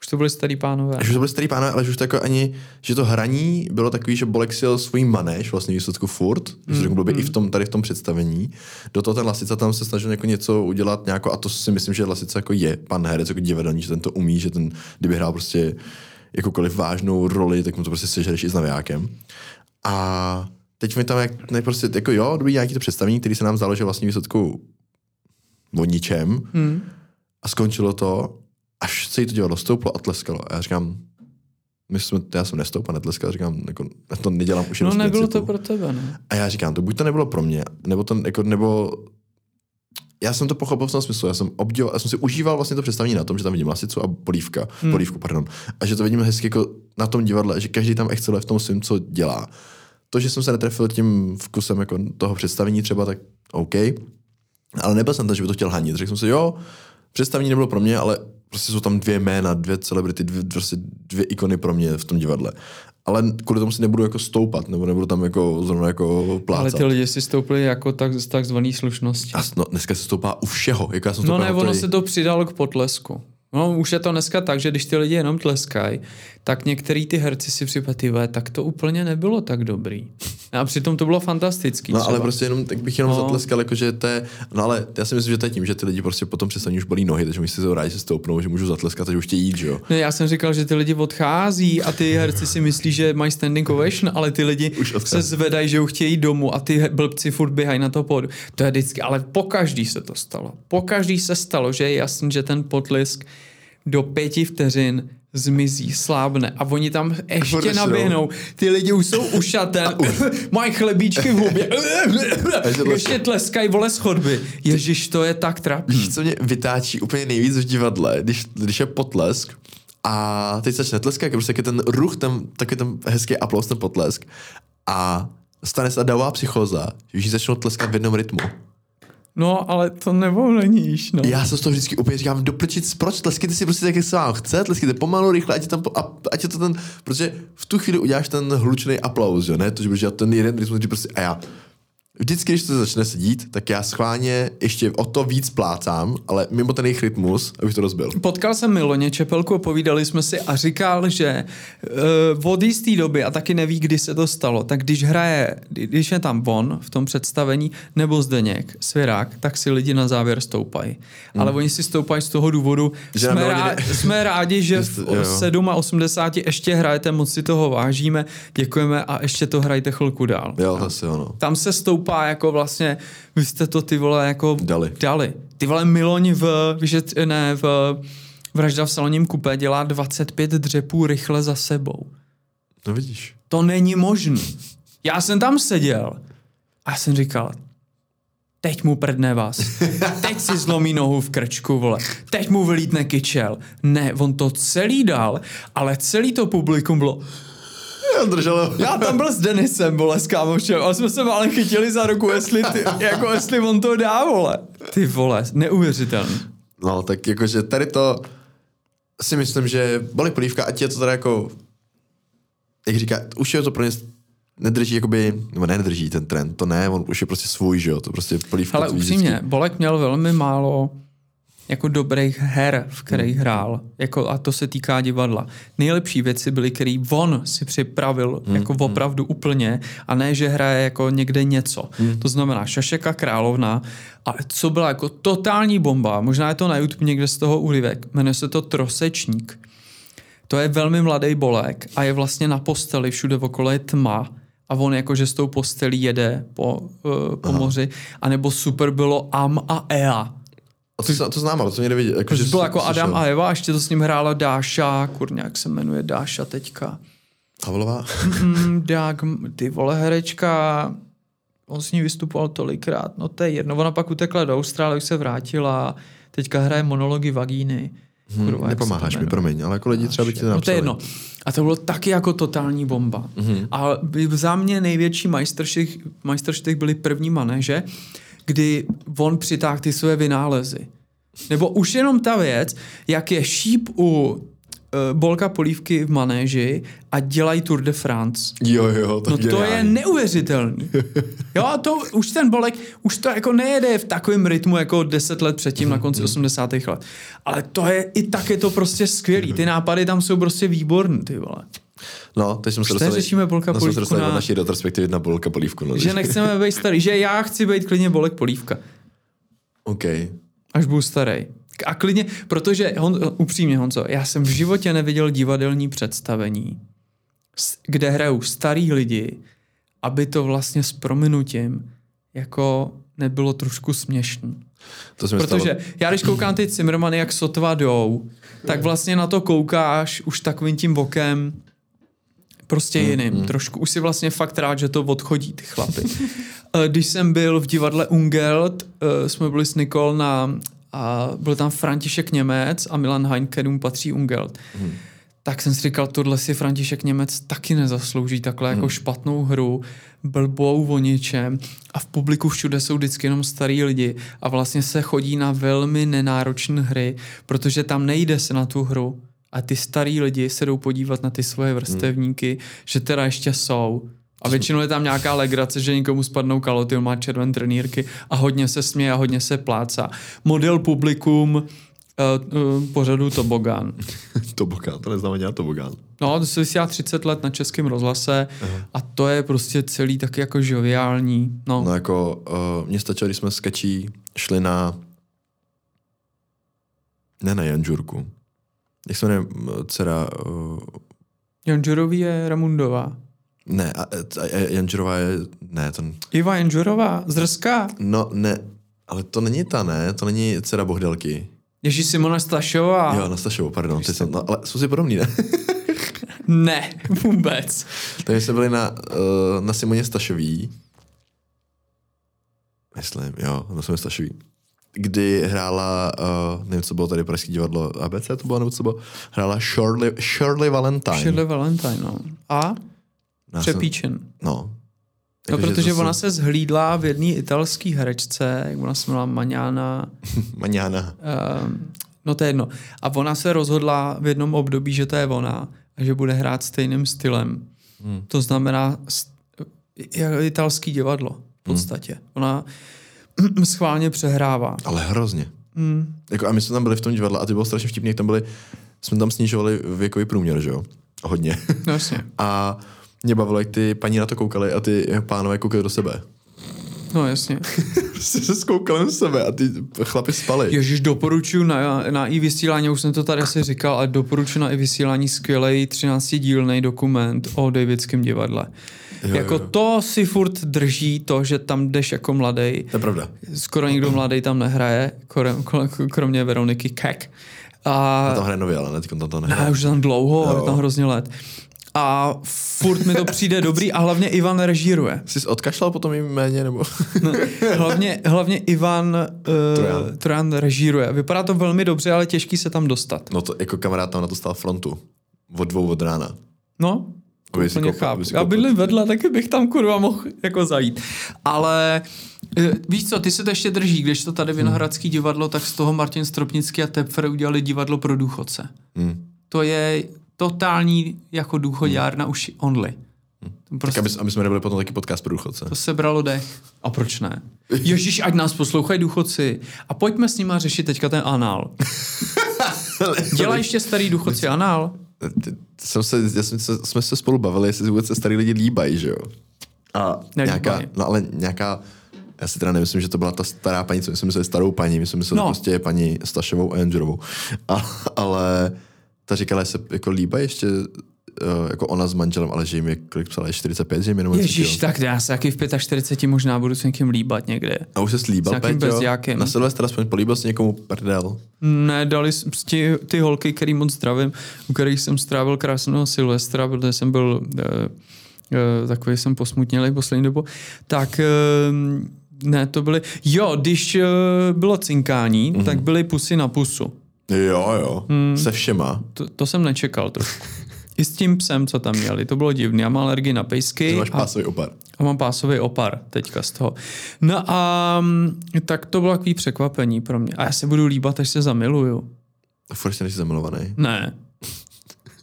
Už to byli starý pánové. že to byly starý pánové, ale že už to jako ani, že to hraní bylo takový, že Bolek si jel svůj manéž vlastně výsledku furt, mm, blbě, i v tom, tady v tom představení. Do toho ten Lasica tam se snažil jako něco udělat nějako, a to si myslím, že Lasica jako je pan herec, jako divadelní, že ten to umí, že ten, kdyby hrál prostě jakoukoliv vážnou roli, tak mu to prostě sežereš i s navijákem. A teď mi tam jak, ne, prostě, jako jo, dobrý nějaký to představení, který se nám že vlastně výsledku o ničem. Hmm. A skončilo to, až se jí to divadlo stouplo a tleskalo. A já říkám, my jsme, já jsem nestoupal, netleskal, říkám, jako, já to nedělám už No nebylo principu. to pro tebe, ne? A já říkám, to buď to nebylo pro mě, nebo to, jako, nebo já jsem to pochopil v tom smyslu, já jsem obdivoval, já jsem si užíval vlastně to představení na tom, že tam vidím lasicu a polívka, hmm. polívku, pardon, a že to vidím hezky jako na tom divadle, že každý tam exceluje v tom svým, co dělá. To, že jsem se netrefil tím vkusem jako toho představení třeba, tak OK, ale nebyl jsem ten, že by to chtěl hanit. Řekl jsem si, jo, představení nebylo pro mě, ale prostě jsou tam dvě jména, dvě celebrity, dvě, prostě dvě ikony pro mě v tom divadle. Ale kvůli tomu si nebudu jako stoupat, nebo nebudu tam jako zrovna jako plácat. Ale ty lidi si stoupili jako tak, z takzvaný slušnosti. A no, dneska se stoupá u všeho. Jako já jsem No ne, ono tady- se to přidalo k potlesku. No už je to dneska tak, že když ty lidi jenom tleskají, tak některý ty herci si připadí, "Ty vole, tak to úplně nebylo tak dobrý. A přitom to bylo fantastický. No třeba. ale prostě jenom, tak bych jenom No. zatleskal, jakože to je, no ale já si myslím, že to je tím, že ty lidi prostě potom představení už bolí nohy, takže my si to rádi se stoupnou, že můžu zatleskat, takže už chtějí jít, že jo. Ne, já jsem říkal, že ty lidi odchází a ty herci si myslí, že mají standing ovation, ale ty lidi Už odchází. se zvedají, že už chtějí domů a ty blbci furt běhají na to pod. To je vždycky, ale po každý se to stalo. Po každý se stalo, že je jasný, že ten potlesk do pěti vteřin zmizí, slábne a oni tam ještě naběhnou. Ty lidi už jsou ušaté, mají chlebíčky v hubě, ještě tleskají vole z chodby. Ježíš, to je tak trapný. Víš, co mě vytáčí úplně nejvíc v divadle, když, když je potlesk a teď začne tleskat, prostě je ten ruch, ten, taky ten hezký aplaus, ten potlesk a stane se davá psychoza, že začnou tleskat v jednom rytmu. No, ale to nevoleníš, no. Já se z toho vždycky úplně říkám, doprčit, proč tleskejte si prostě tak, jak se vám chce, tleskejte pomalu, rychle, ať je tam, a, ať je to ten, protože v tu chvíli uděláš ten hlučný aplaus, jo, ne, to, že budeš ten jeden rytmus, prostě, a já, vždycky, když to začne se dít, tak já schválně ještě o to víc plácám, ale mimo ten jejich rytmus, abych to rozbil. Potkal jsem Miloně Čepelku povídali jsme si a říkal, že uh, od jisté doby, a taky neví, kdy se to stalo, tak když hraje, když je tam on v tom představení, nebo Zdeněk, Svěrák, tak si lidi na závěr stoupají. Hmm. Ale oni si stoupají z toho důvodu, Že jsme, rá, ne- jsme rádi, že v jo. 7 a 80 ještě hrajete, moc si toho vážíme, děkujeme a ještě to hrajte chvilku dál. Jo, zase ono. Tam se stoupá jako vlastně, vy jste to ty vole jako Dali. dali. Ty vole Miloň v, víš, ne, v Vražda v saloním kupé dělá 25 dřepů rychle za sebou. No vidíš. To není možný. Já jsem tam seděl a jsem říkal, teď mu prdne vás. Teď si zlomí nohu v krčku, vole. Teď mu vylítne kyčel. Ne, on to celý dal, ale celý to publikum bylo, Já držel. já tam byl s Denisem, vole, s kámošem, ale jsme se ale chytili za ruku, jestli, ty, jako jestli on to dá, vole. Ty vole, neuvěřitelný. No, tak jakože tady to si myslím, že bolí polívka, ať je to teda jako, jak říká, už je to pro ně nedrží, jakoby, nebo ne, nedrží ten trend, to ne, on už je prostě svůj, že jo, to prostě polívka. Ale upřímně. Bolek měl velmi málo jako dobrých her, v kterých hrál. Jako, a to se týká divadla. Nejlepší věci byly, který on si připravil jako opravdu úplně a ne, že hraje jako někde něco. To znamená Šašeka Královna, ale co byla jako totální bomba, možná je to na YouTube někde z toho úryvek, jmenuje se to Trosečník. To je velmi mladý bolek a je vlastně na posteli, všude okolo je tma a on jakože s tou postelí jede po, uh, po moři, anebo super bylo Am a Ea. A to, to znám, ale to mě nevidí. Jako, To že bylo jako jsi Adam a Eva, a ještě to s ním hrála Dáša, kurňa, jak se jmenuje Dáša teďka. Havlová? Mm, Dák, ty vole herečka, on s ní vystupoval tolikrát, no to je jedno, ona pak utekla do Austrálie, už se vrátila, teďka hraje monology vagíny. Kurva, to Nepomáháš mi, promiň, ale jako lidi třeba by ti to No to napsali. je jedno. A to bylo taky jako totální bomba. Mm-hmm. A za mě největší majstrštych, majstrštych byly první manéže, kdy on přitáhl ty své vynálezy. Nebo už jenom ta věc, jak je šíp u uh, Bolka Polívky v manéži a dělají Tour de France. Jo, jo, to, No to je neuvěřitelný. Jo, a to už ten bolek, už to jako nejede v takovém rytmu jako 10 let předtím na konci 80. let. Ale to je, i tak je to prostě skvělý. Ty nápady tam jsou prostě výborný, ty vole. No, teď jsme se dostali, řešíme Bolka no, jsme se Polívku na- naší retrospektivy na Bolka Polívku. No, Že nechceme být starý, že já chci být klidně bolek polívka, OK. až budu starý. A klidně, protože, hon, upřímně Honzo, já jsem v životě neviděl divadelní představení, kde hrajou starý lidi, aby to vlastně s prominutím jako nebylo trošku směšný. To se Protože stalo. já když koukám ty Cimrmany, jak sotva jdou, tak vlastně na to koukáš už takovým tím bokem prostě jiným. Trošku už si vlastně fakt rád, že to odchodí ty chlapy. Eh, když jsem byl v divadle Ungelt, eh, jsme byli s Nikol na a byl tam František Němec a Milan Hein, kterým patří Ungelt. Tak jsem si říkal, tohle si František Němec taky nezaslouží, takhle jako špatnou hru, blbou o ničem a v publiku všude jsou vždycky jenom starý lidi a vlastně se chodí na velmi nenáročné hry, protože tam nejde se na tu hru a ty starý lidi se jdou podívat na ty svoje vrstevníky, že teda ještě jsou. A většinou je tam nějaká legrace, že někomu spadnou kaloty, on má červené trenýrky a hodně se směje a hodně se plácá. Model publikum uh, uh, pořadu Tobogán. Tobogán, to neznamená tobogán. No, to se vysílá 30 let na českém rozhlase a to je prostě celý taky jako žoviální. No, No jako, uh, mně stačilo, když jsme s Kečí šli na ne na Janžurku. Jak se jmenuje dcera, uh, Janžurový je Ramundová. ne, a, a, a Janžurová je, ne, ten, Iva Janžurová, z Rska. no ne, ale to není ta, ne, to není dcera Bohdelky. Ježíš Simona Stašová. Jo, na Stašovu, pardon, ty jsem, no, ale jsou si podobný, ne? Ne, vůbec. Takže jsme byli na, uh, na Simoně Stašový. Myslím, jo, na Simoně Stašový. Kdy hrála, uh, nevím, co bylo tady Pražský divadlo, ABC to bylo, nebo co bylo, hrála Shirley, Shirley Valentine. Shirley Valentine, no. A? Já jsem- Přepíčen. No. No, Jakože protože to ona jsou- se zhlídla v jedné italské herečce, jak ona se jmenovala Maňána, Maňána. um, no to je jedno. A ona se rozhodla v jednom období, že to je ona a že bude hrát stejným stylem. Hmm. To znamená st- jako italský divadlo v podstatě. Hmm. Ona schválně přehrává. Ale hrozně. Hmm. Jako, a my jsme tam byli v tom divadle a ty bylo strašně vtipný, jak tam byli, jsme tam snižovali věkový průměr, že jo? Hodně. No jasně. A mě bavilo, jak ty paní na to koukali a ty pánové koukali do sebe. No jasně. Prostě se skoukali do sebe a ty chlapi spali. Ježíš, doporučuji na, na i vysílání, už jsem to tady asi říkal, ale doporučuji na i vysílání skvělý 13-dílný dokument o Davidském divadle. Jo, jako jo. to si furt drží to, že tam jdeš jako mladý. To je pravda. Skoro nikdo mladý tam nehraje, krom- krom- kromě Veroniky Kek. A, tam hraje nově, ale ne, teď tam to ne, nehraje. už je tam dlouho, Jo. tam hrozně let. A furt mi to přijde dobrý a hlavně Ivan režíruje. Jsi odkašlal po tom jméně, nebo? No, hlavně, hlavně Ivan uh, Trojan. Trojan režíruje. Vypadá to velmi dobře, ale těžký se tam dostat. No to jako kamarád tam na to stál frontu. Od dvou od rána. No, Aby si úplně koupil- chápu. aby Já bydlím vedle, taky bych tam kurva mohl jako zajít. Ale eh, víš co, ty se to ještě drží, když to tady Vinohradský divadlo, tak z toho Martin Stropnický a Tepfer udělali divadlo pro důchodce. Hmm. To je totální jako důchodárna už only. Tak Prostě aby, aby jsme nebyli potom taky podcast pro důchodce. to sebralo dech. A proč ne? Ježíš, ať nás poslouchají důchodci. A pojďme s nima řešit teďka ten anál. Dělají ještě starý důchodci anál? Jsem se, já jsem se, jsme se spolu bavili, jestli vůbec se starý lidi líbají, že jo? A Nelíbají. nějaká, no ale nějaká, já si teda nemyslím, že to byla ta stará paní, co myslím, že je starou paní, myslím, že to No. prostě paní Stašovou a Janžerovou. A, ale ta říkala, že se jako líbají ještě uh, jako ona s manželem, ale že jim je, kolik psala, je 45, že jim jenom Ježíš, tak já se taky v 45 možná budu s někým líbat někde. A už se slíbal, s nějakým Peťo? bezdějákem. Na Silvestra aspoň políbil si někomu prdel. Ne, dali ti, ty holky, který moc zdravím, u kterých jsem strávil krásného Silvestra, protože jsem byl uh, uh, takový jsem posmutnělý poslední dobu, tak uh, ne, to byly, jo, když uh, bylo cinkání, mm-hmm. tak byly pusy na pusu. Jo, jo, hmm. se všema. To, to jsem nečekal trošku. I s tím psem, co tam měli, to bylo divné. Já mám alergii na pejsky Ty máš a, pásový opar. a mám pásový opar teďka z toho. No a mm, tak to bylo takový překvapení pro mě. A já se budu líbat, až se zamiluju. A furt ještě nejsi zamilovaný. Ne.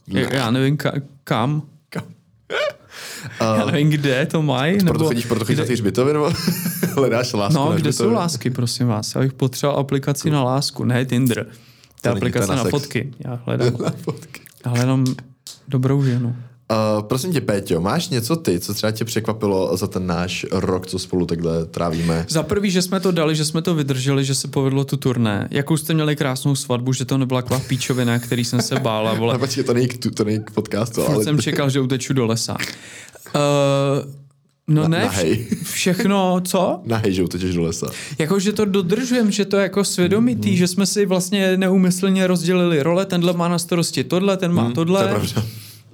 ne. Já nevím ka- kam. Kam? Já nevím, kde to mají. Proto chodíš, proto chodíš na ty hřbitovy, nebo hledáš lásku No, kde jsou lásky, prosím vás? Já bych potřeboval aplikaci na lásku, ne Tinder. Není aplikace na na fotky. Já hledám, Na fotky. já hledám dobrou ženu. Uh, prosím tě, Péťo, máš něco ty, co třeba tě překvapilo za ten náš rok, co spolu takhle trávíme? Za prvý, že jsme to dali, že jsme to vydrželi, že se povedlo tu turné. Jakou jste měli krásnou svatbu, že to nebyla taková píčovina, který jsem se bála, Ale vole. počkej, to není k, to není k podcastu, Furt ale... jsem čekal, že uteču do lesa. Uh, no Na- ne, nahej. vš- všechno, co? Nahej, že utečeš do lesa. Jako, že to dodržujeme, že to je jako svědomitý, mm-hmm. že jsme si vlastně neumyslně rozdělili role, tenhle má na starosti tohle, ten má mm, To je tohle. pravda.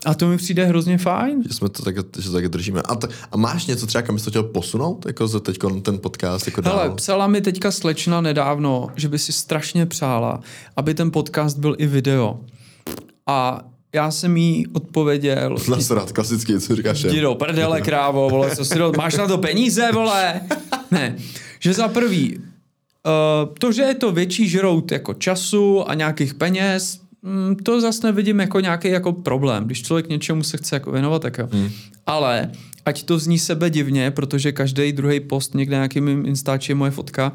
A to mi přijde hrozně fajn. Že jsme to tak, že to tak držíme. A, t- a máš něco třeba, kam bys to chtěl posunout? Jako za teď ten podcast jako dál? Hele, psala mi teďka slečna nedávno, že by si strašně přála, aby ten podcast byl i video. A já jsem jí odpověděl, Nasrat, klasicky, co říkáš? jdi do prdele, krávo, vole, co si do... máš na to peníze, vole? Ne, že za prvý, uh, to, že je to větší žrout jako času a nějakých peněz, mm, to zase nevidím jako nějaký jako problém. Když člověk něčemu se chce jako věnovat, tak jo. Hmm. Ale ať to zní sebe divně, protože každý druhý post někde nějakým instači je moje fotka,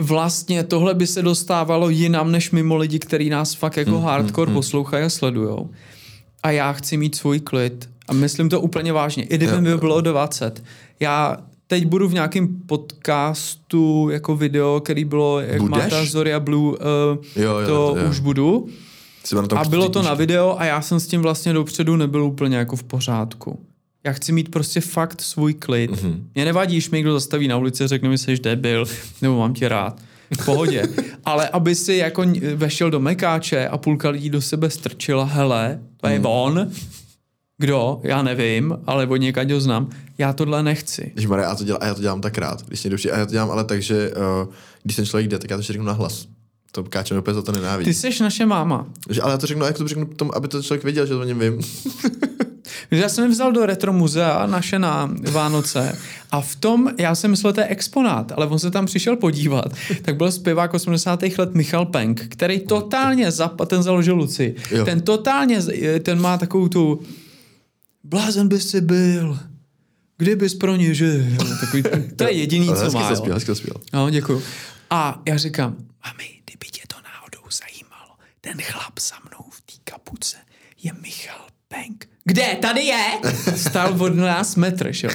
vlastně tohle by se dostávalo jinam než mimo lidi, kteří nás fakt jako Hmm, hardcore poslouchají a sledujou. A já chci mít svůj klid. A myslím to úplně vážně. I kdyby mi bylo 20. Já teď budu v nějakém podcastu jako video, který bylo, jak Budeš? má ta Zoria Blue, uh, Jo, jo, to jo. už budu. A bylo to na video a já jsem s tím vlastně dopředu nebyl úplně jako v pořádku. Já chci mít prostě fakt svůj klid. Mhm. Mm-hmm. Mě nevadí, když mě někdo zastaví na ulici a řekne mi, jsi debil, nebo mám tě rád. V pohodě. Ale aby si jako vešel do mekáče a půlka lidí do sebe strčila, hele, to je on. Kdo? Já nevím, ale od někaď ho znám. Já tohle nechci. Když já to, dělám, a já to dělám tak rád. Když někdo přijde, a já to dělám ale tak, že uh, když ten člověk jde, tak já to řeknu na hlas. To káčem opět za to nenávidí. Ty jsi naše máma. Že, ale já to řeknu, jak to řeknu tomu, aby to člověk věděl, že to o něm vím. Já jsem vzal do retro muzea naše na Vánoce a v tom, já jsem myslel, to je exponát, ale on se tam přišel podívat, tak byl zpěvák 80. let Michal Penk, který totálně, zap, ten založil Luci, Jo. ten totálně, ten má takovou tu, blázen by si byl, kdybys pro ně žil, takový, to je jediný, co hezky má. hezky zpěl. No, děkuju. A já říkám, mami, kdyby tě to náhodou zajímalo, ten chlap za mnou v té kapuce je Michal Penk. Kde? Tady je? Stál od nás metr, že jo.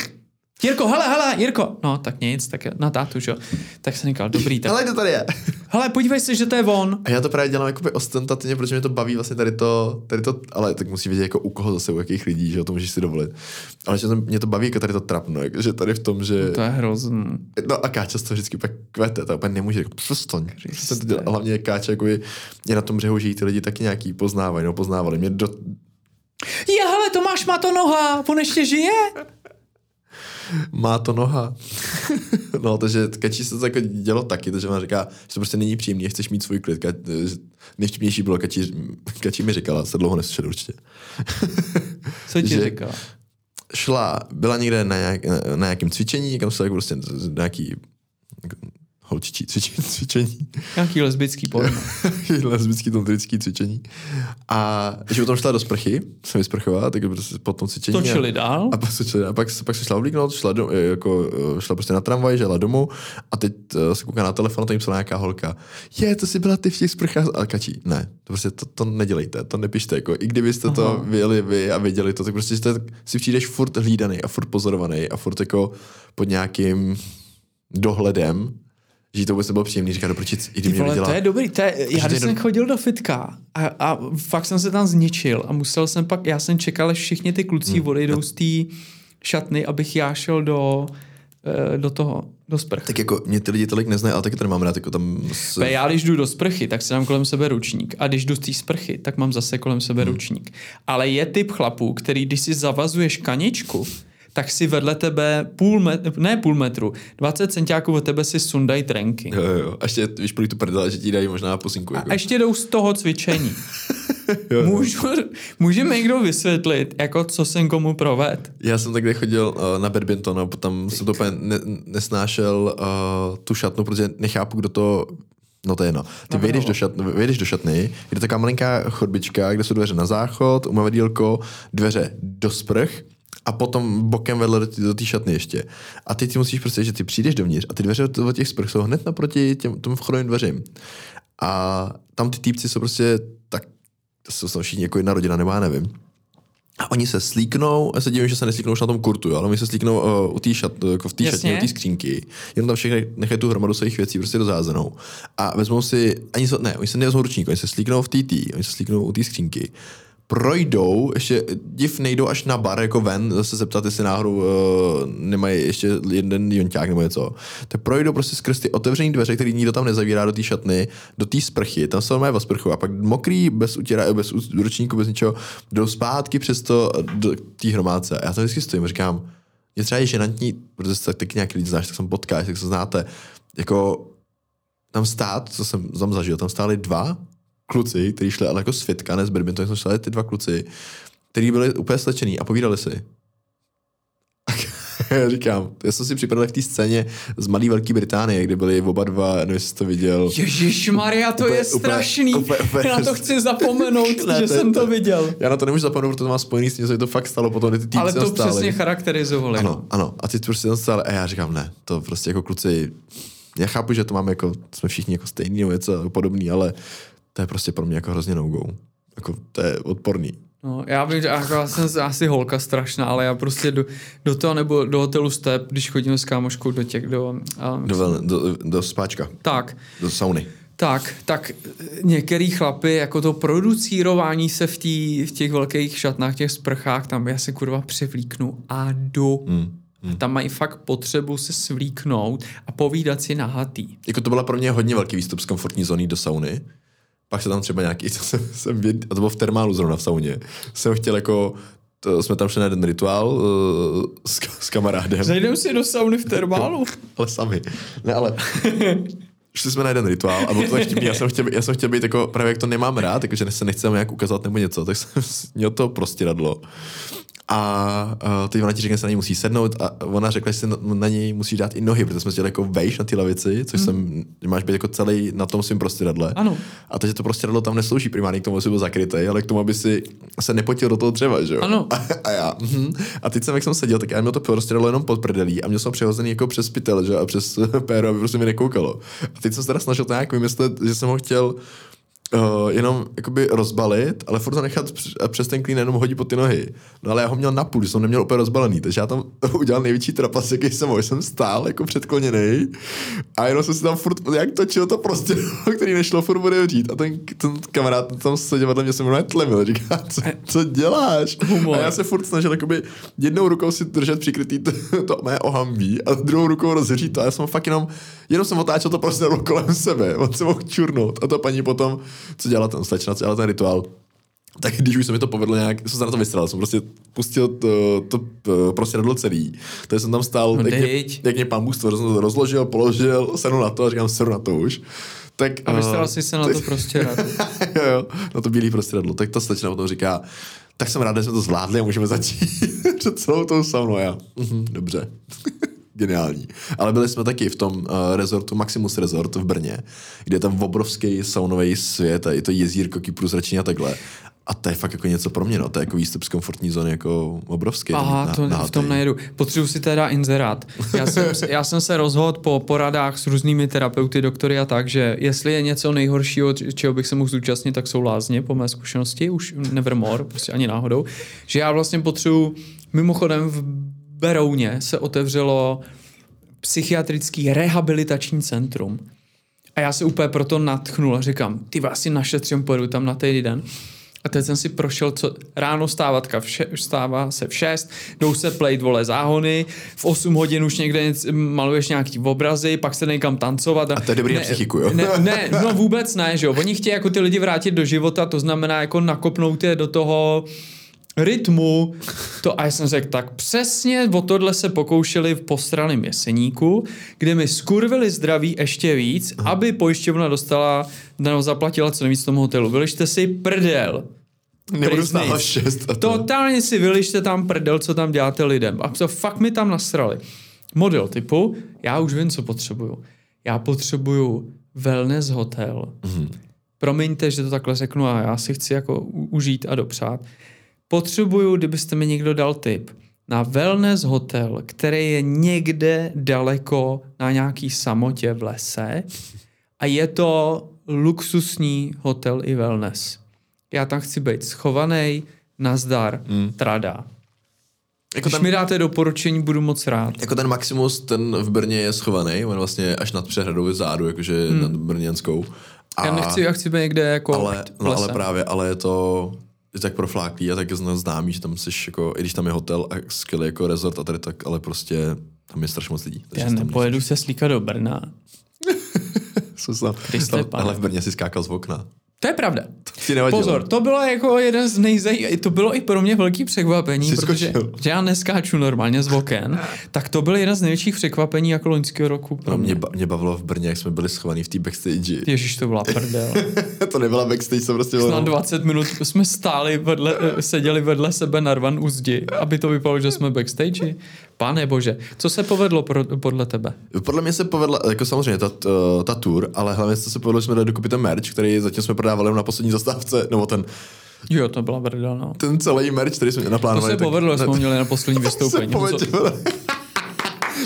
Jirko, hele, hele, Jirko. No, tak nic, tak na tátu, že jo. Tak jsem říkal, dobrý, tak Ale kdo tady je? hele, podívej se, že to je on. A já to právě dělám jakoby ostentativně, protože mě to baví vlastně tady to, tady to, ale tak musí vědět jako u koho zase, u jakých lidí, že jo, to můžeš si dovolit. Ale že to, mě to baví jako tady to trapno, jako, že tady v tom, že... To je hrozný. No a Káča toho vždycky pak kvete, to úplně nemůže, jako to. A hlavně Káča jako je, je, na tom břehu, že jí ty lidi taky nějaký poznávají, no poznávali. Mě do, Je, hele, Tomáš má to noha, on ještě žije? má to noha. no, takže Kačí se to jako dělo taky, takže ona říká, že to prostě není příjemný, chceš mít svůj klid. Nejvtipnější bylo, Kačí, Kačí mi říkala, se dlouho neslyšel určitě. Co ti Že- říkal? šla, byla někde na, nějak, na, na nějakém cvičení, někam se jako prostě nějaký holčičí cvičení, cvičení. Nějaký lesbický porno. lesbický tantrický cvičení. A když potom šla do sprchy, se vysprchovala, tak prostě po tom cvičení. Točili a, dál? a pak, se, a pak, pak se šla oblíknout, šla, do, jako, eh, šla prostě na tramvaj, žela domů a teď eh, se kouká na telefon a to jim psala nějaká holka. Je, to si byla ty v těch sprchách. A kačí, ne, to prostě to, to nedělejte, to nepište. Jako, I kdybyste Aha. to vyjeli vy a věděli to, tak prostě jste, si přijdeš furt hlídaný a furt pozorovaný a furt jako pod nějakým dohledem, že to vůbec nebylo příjemný, říká, proč i Ty mě viděla. to je dobrý, to je, já když jsem do- chodil do fitka a, a fakt jsem se tam zničil a musel jsem pak, já jsem čekal, až všichni ty kluci Hmm. odejdou z té šatny, abych já šel do, eh, do toho, do sprch. Tak jako mě ty lidi tolik neznají, ale taky to nemám rád, jako tam s... Já když jdu do sprchy, tak si dám kolem sebe ručník. A když jdu z té sprchy, tak mám zase kolem sebe Hmm. ručník. Ale je typ chlapů, který když si zavazuješ kaničku, tak si vedle tebe půl metru, ne půl metru, 20 centiáků od tebe si sundají trenky. Jo, jo, jo. A ještě, víš, prý tu prdele, že ti dají možná pusinku. Jako. A ještě jdou z toho cvičení. Můžu, může mi někdo vysvětlit, jako co jsem komu proved? Já jsem takhle chodil uh, na badminton a tam jsem to úplně ne, nesnášel uh, tu šatnu, protože nechápu, kdo to No to je jedno. Ty vejdeš do, šatny, vejdeš do šatny, je to taková malinká chodbička, kde jsou dveře na záchod, umyvadílko, dveře do sprch a potom bokem vedle do, do té šatny ještě. A ty si musíš prostě, že ty přijdeš dovnitř a ty dveře do těch sprch jsou hned naproti těm, tomu vchodovým dveřím. A tam ty týpci jsou prostě tak, to jsou, jsou všichni jako jedna rodina, nebo já nevím. A oni se slíknou, já se divím, že se neslíknou už na tom kurtu, jo, ale oni se slíknou uh, u té šat, jako v té šatně, u té skřínky, jenom tam všechny nechají tu hromadu svých věcí prostě rozházenou. A vezmou si, ani se, ne, oni se nevezmou ručník, oni se slíknou v té tý, oni se slíknou u té skřínky, projdou, ještě div nejdou až na bar jako ven, zase zeptat, jestli náhodou uh, nemají ještě jeden jonťák nebo něco. Tak projdou prostě skrz ty otevřené dveře, který nikdo tam nezavírá do té šatny, do té sprchy, tam se mají ve sprchu a pak mokrý, bez utěra, bez ručníku, bez ničeho, jdou zpátky přes to do té hromádce. A já tam vždycky stojím říkám, je třeba je ženantní, protože se taky nějaký lidi znáš, tak jsem potkáš, tak se znáte, jako tam stát, co jsem tam zažil, tam stáli dva kluci, kteří šli ale jako světka, ne z badmintonu, jsme šli ty dva kluci, kteří byli úplně slečený a povídali si. já říkám, já jsem si připadal k té scéně z Malý Velké Británie, kde byli oba dva, nevím, jestli jsi to viděl. Ježíš Maria, to Úplně- je úplně- strašný. úplně- úplně- Já to chci zapomenout, Ne, že to jsem to viděl. Já na to nemůžu zapomenout, protože to má spojený s tím, že to fakt stalo potom, ty týpci Ale to tam stáli. přesně charakterizovali. no. Ano, ano. A ty prostě tam stále, a já říkám, ne, to prostě jako kluci, já chápu, že to máme jako, jsme všichni jako stejný nebo něco podobný, ale to je prostě pro mě jako hrozně no go. Jako, to je odporný. No, já bych, jako, já jsem asi holka strašná, ale já prostě do, do toho nebo do hotelu Step, když chodíme s kámoškou do těch, do, a, Do, vel, do, do spáčka, tak, do sauny. tak, tak některý chlapy, jako to producírování se v, tý, v těch velkých šatnách, těch sprchách, tam já se kurva převlíknu a jdu. Hmm. Tam mají fakt potřebu se svlíknout a povídat si nahatý. Jako to byla pro mě hodně velký výstup z komfortní zóny do sauny. Pak se tam třeba nějaký, to jsem, jsem věd, a to bylo v termálu zrovna v sauně, jsem chtěl jako, to jsme tam šli na jeden rituál uh, s, s kamarádem. Zajdem si do sauny v termálu. ale sami. Ne, ale šli jsme na jeden rituál a bylo to tak vtipný. Já jsem chtěl, já jsem chtěl být jako, právě jak to nemám rád, jakože se nechcem nějak ukázat nebo něco, tak jsem měl to prostěradlo. A uh, teď ona ti řekne, že se na něj musí sednout a ona řekla, že si na, na něj musí dát i nohy, protože jsme chtěli jako vejš na ty lavici, což jsem, že máš být jako celý na tom svým prostěradle. Ano. A takže to prostěradlo tam neslouží primárně k tomu, aby si byl zakrytý, ale k tomu, aby si se nepotil do toho dřeva, že jo? Ano. A, a já. mhm. A teď jsem, jak jsem seděl, tak já měl to prostěradlo jenom pod prdelí a měl jsem přihozený jako přes pytel, že a přes péro, aby prostě mi nekoukalo. A teď jsem se teda snažil to nějak vymyslet, že jsem ho chtěl Uh, jenom jakoby rozbalit, ale furt to nechat přes ten klín jenom hodit pod ty nohy. No ale já ho měl na půl, že jsem neměl úplně rozbalený, takže já tam udělal největší trapas, jaký jsem mohl. Jsem stál jako předkloněný a jenom jsem si tam furt jak točil to prostě, který nešlo furt otevřít. A ten, ten kamarád tam seděl vedle mě, jsem mu tlemil, říká, co, co děláš? Humor. A já se furt snažil jakoby jednou rukou si držet přikrytý to, to mé ohambí a druhou rukou rozhřít to. A já jsem fakt jenom, jenom jsem otáčel to prostě kolem sebe, on se mohl čurnout. A ta paní potom, co dělala ten slečna, co dělala ten rituál, tak když už se mi to povedlo nějak, jsem se na to vystřelil, jsem prostě pustil to, to, to prostě radlo celý. Takže jsem tam stál, No jak, mě, jak mě pán Bůh stvořil, jsem to rozložil, položil, sednu na to a říkám, sedu na to už. Tak, A vystral eh, jsi se na to prostě rád. jo, jo, na to bílý prostředadlo. Tak ta slečna potom říká, tak jsem rád, že jsme to zvládli a můžeme začít před celou tou saunou. A Já, mhm, dobře. Geniální. Ale byli jsme taky v tom uh, rezortu Maximus Resort v Brně, kde je tam obrovský saunový svět a je to jezírko průzračný a takhle. A to je fakt jako něco pro mě, no. To je jako výstup z komfortní zóny jako obrovský. Aha, na, to na v tom nejedu. Potřebuji si teda inzerát. Já jsem, se- já jsem se rozhodl po poradách s různými terapeuty, doktory a tak, že jestli je něco nejhoršího, čeho bych se mohl zúčastnit, tak jsou lázně, po mé zkušenosti, už nevermore, prostě ani náhodou, že já vlastně potřebuji, mimochodem v Berouně se otevřelo psychiatrický rehabilitační centrum. A já se úplně proto natchnul a říkám, ty asi našetřím, pojedu tam na týden. A teď jsem si prošel, co ráno stávatka vše, stává se v 6, jdou se plejt vole záhony, v 8 hodin už někde něco- maluješ nějaký obrazy, pak se někam tancovat. A to je dobrý na psychiku, jo? Ne, ne, no vůbec ne, že jo. Oni chtějí jako ty lidi vrátit do života, to znamená jako nakopnout je do toho rytmu. To, a já jsem řekl, tak přesně o tohle se pokoušeli v postraném jeseníku, kde mi skurvili zdraví ještě víc, aby pojišťovna dostala, nebo zaplatila co nejvíc tomu hotelu. Vylište si prdel. Nebudu stávat šest. A to. Totálně si vylište tam prdel, co tam děláte lidem. A to fakt mi tam nasrali. Model typu, já už vím, co potřebuju. Já potřebuju wellness hotel. Mm-hmm. Promiňte, že to takhle řeknu a já si chci jako užít a dopřát. Potřebuju, kdybyste mi někdo dal tip, na wellness hotel, který je někde daleko na nějaký samotě v lese a je to luxusní hotel i wellness. Já tam chci být schovaný, nazdar, mm. trada. Jako Když ten, mi dáte doporučení, budu moc rád. jako ten Maximus, ten v Brně je schovaný, on vlastně až nad přehradou zádu, jakože hmm. nad Brněnskou. A, Já nechci, já chci být někde jako ale, v no, ale právě, ale je to je tak profláklý a tak zna- známý, že tam jsi jako, i když tam je hotel a skvělý jako resort a tady tak, ale prostě tam je strašně moc lidí. takže Já nepojedu se slíkat do Brna. Jsem tam, ale v Brně si skákal z okna. To je pravda. Ti nevadilo. Pozor, to bylo jako jeden z nejzaj... To bylo i pro mě velký překvapení, Jsi protože skočil. že já neskáču normálně z oken, tak to byl jeden z největších překvapení jako loňského roku pro No, mě. ba- mě bavilo v Brně, jak jsme byli schovaní v té backstage. Ježíš, to byla prdel. to nebyla backstage, to prostě Na bylo... 20 minut jsme stáli vedle, seděli vedle sebe na rvan u zdi, aby to vypadalo, že jsme backstage. Pane bože, co se povedlo pro, podle tebe? Podle mě se povedla, jako samozřejmě ta, ta, ta tour, ale hlavně se povedlo, že jsme dali dokupit ten merch, který zatím jsme prodávali jenom na poslední zastávce, nebo ten, Jo, to byla prdel, no. ten celý merch, který jsme To naplánovali. se tak- povedlo, jsme ne- měli na poslední se vystoupení. Co- povedlo.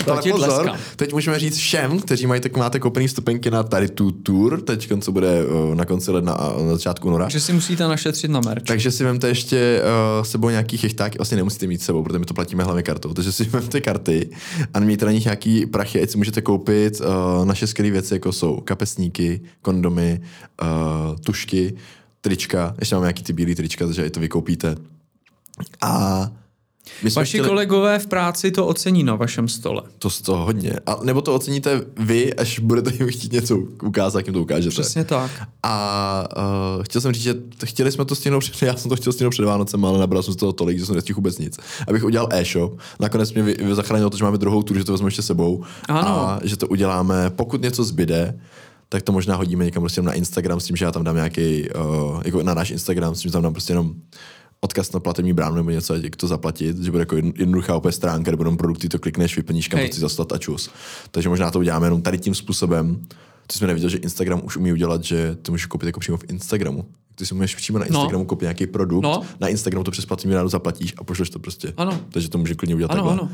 Ale ti pozor, tleskám. teď můžeme říct všem, kteří mají, tak máte koupený vstupenky na tady tu tour, teď co bude uh, na konci ledna a na začátku února. Že si musíte našetřit na merch. Takže si vemte ještě uh, sebou nějaký chychták, vlastně nemusíte mít sebou, protože my to platíme hlavně kartou. Takže si vemte karty a mějte na nich nějaký prachy, ať si můžete koupit uh, naše skvělé věci, jako jsou kapesníky, kondomy, uh, tušky, trička, ještě máme nějaký ty bílé trička, takže i to vykoupíte. A my Vaši chtěli... kolegové v práci to ocení na vašem stole. To z toho hodně. A nebo to oceníte vy, až budete jim chtít něco ukázat, jak jim to ukážete. Přesně tak. A uh, chtěl jsem říct, že chtěli jsme to stihnout před, já jsem to chtěl stihnout před Vánocem, ale nabral jsem z toho tolik, že jsem nestihl vůbec nic. Abych udělal e-shop. Nakonec mě vy, vy zachránilo to, že máme druhou tur, že to vezmeme ještě sebou. Ano. A že to uděláme, pokud něco zbyde, tak to možná hodíme někam prostě na Instagram s tím, že já tam dám nějaký, uh, jako na náš Instagram, s tím, že tam dám prostě jenom odkaz na platební bránu nebo něco, jak to zaplatit, že bude jako jedn- jednoduchá úplně stránka, kde budou produkty, to klikneš, vyplníš, kam to chci zaslat a čus. Takže možná to uděláme jenom tady tím způsobem. To jsme neviděl, že Instagram už umí udělat, že to můžeš koupit jako přímo v Instagramu. Ty si můžeš přímo na Instagramu koupit nějaký produkt, No. na Instagramu to přes platební bránu zaplatíš a pošleš to prostě. Ano. Takže to může klidně udělat Ano, takhle. ano.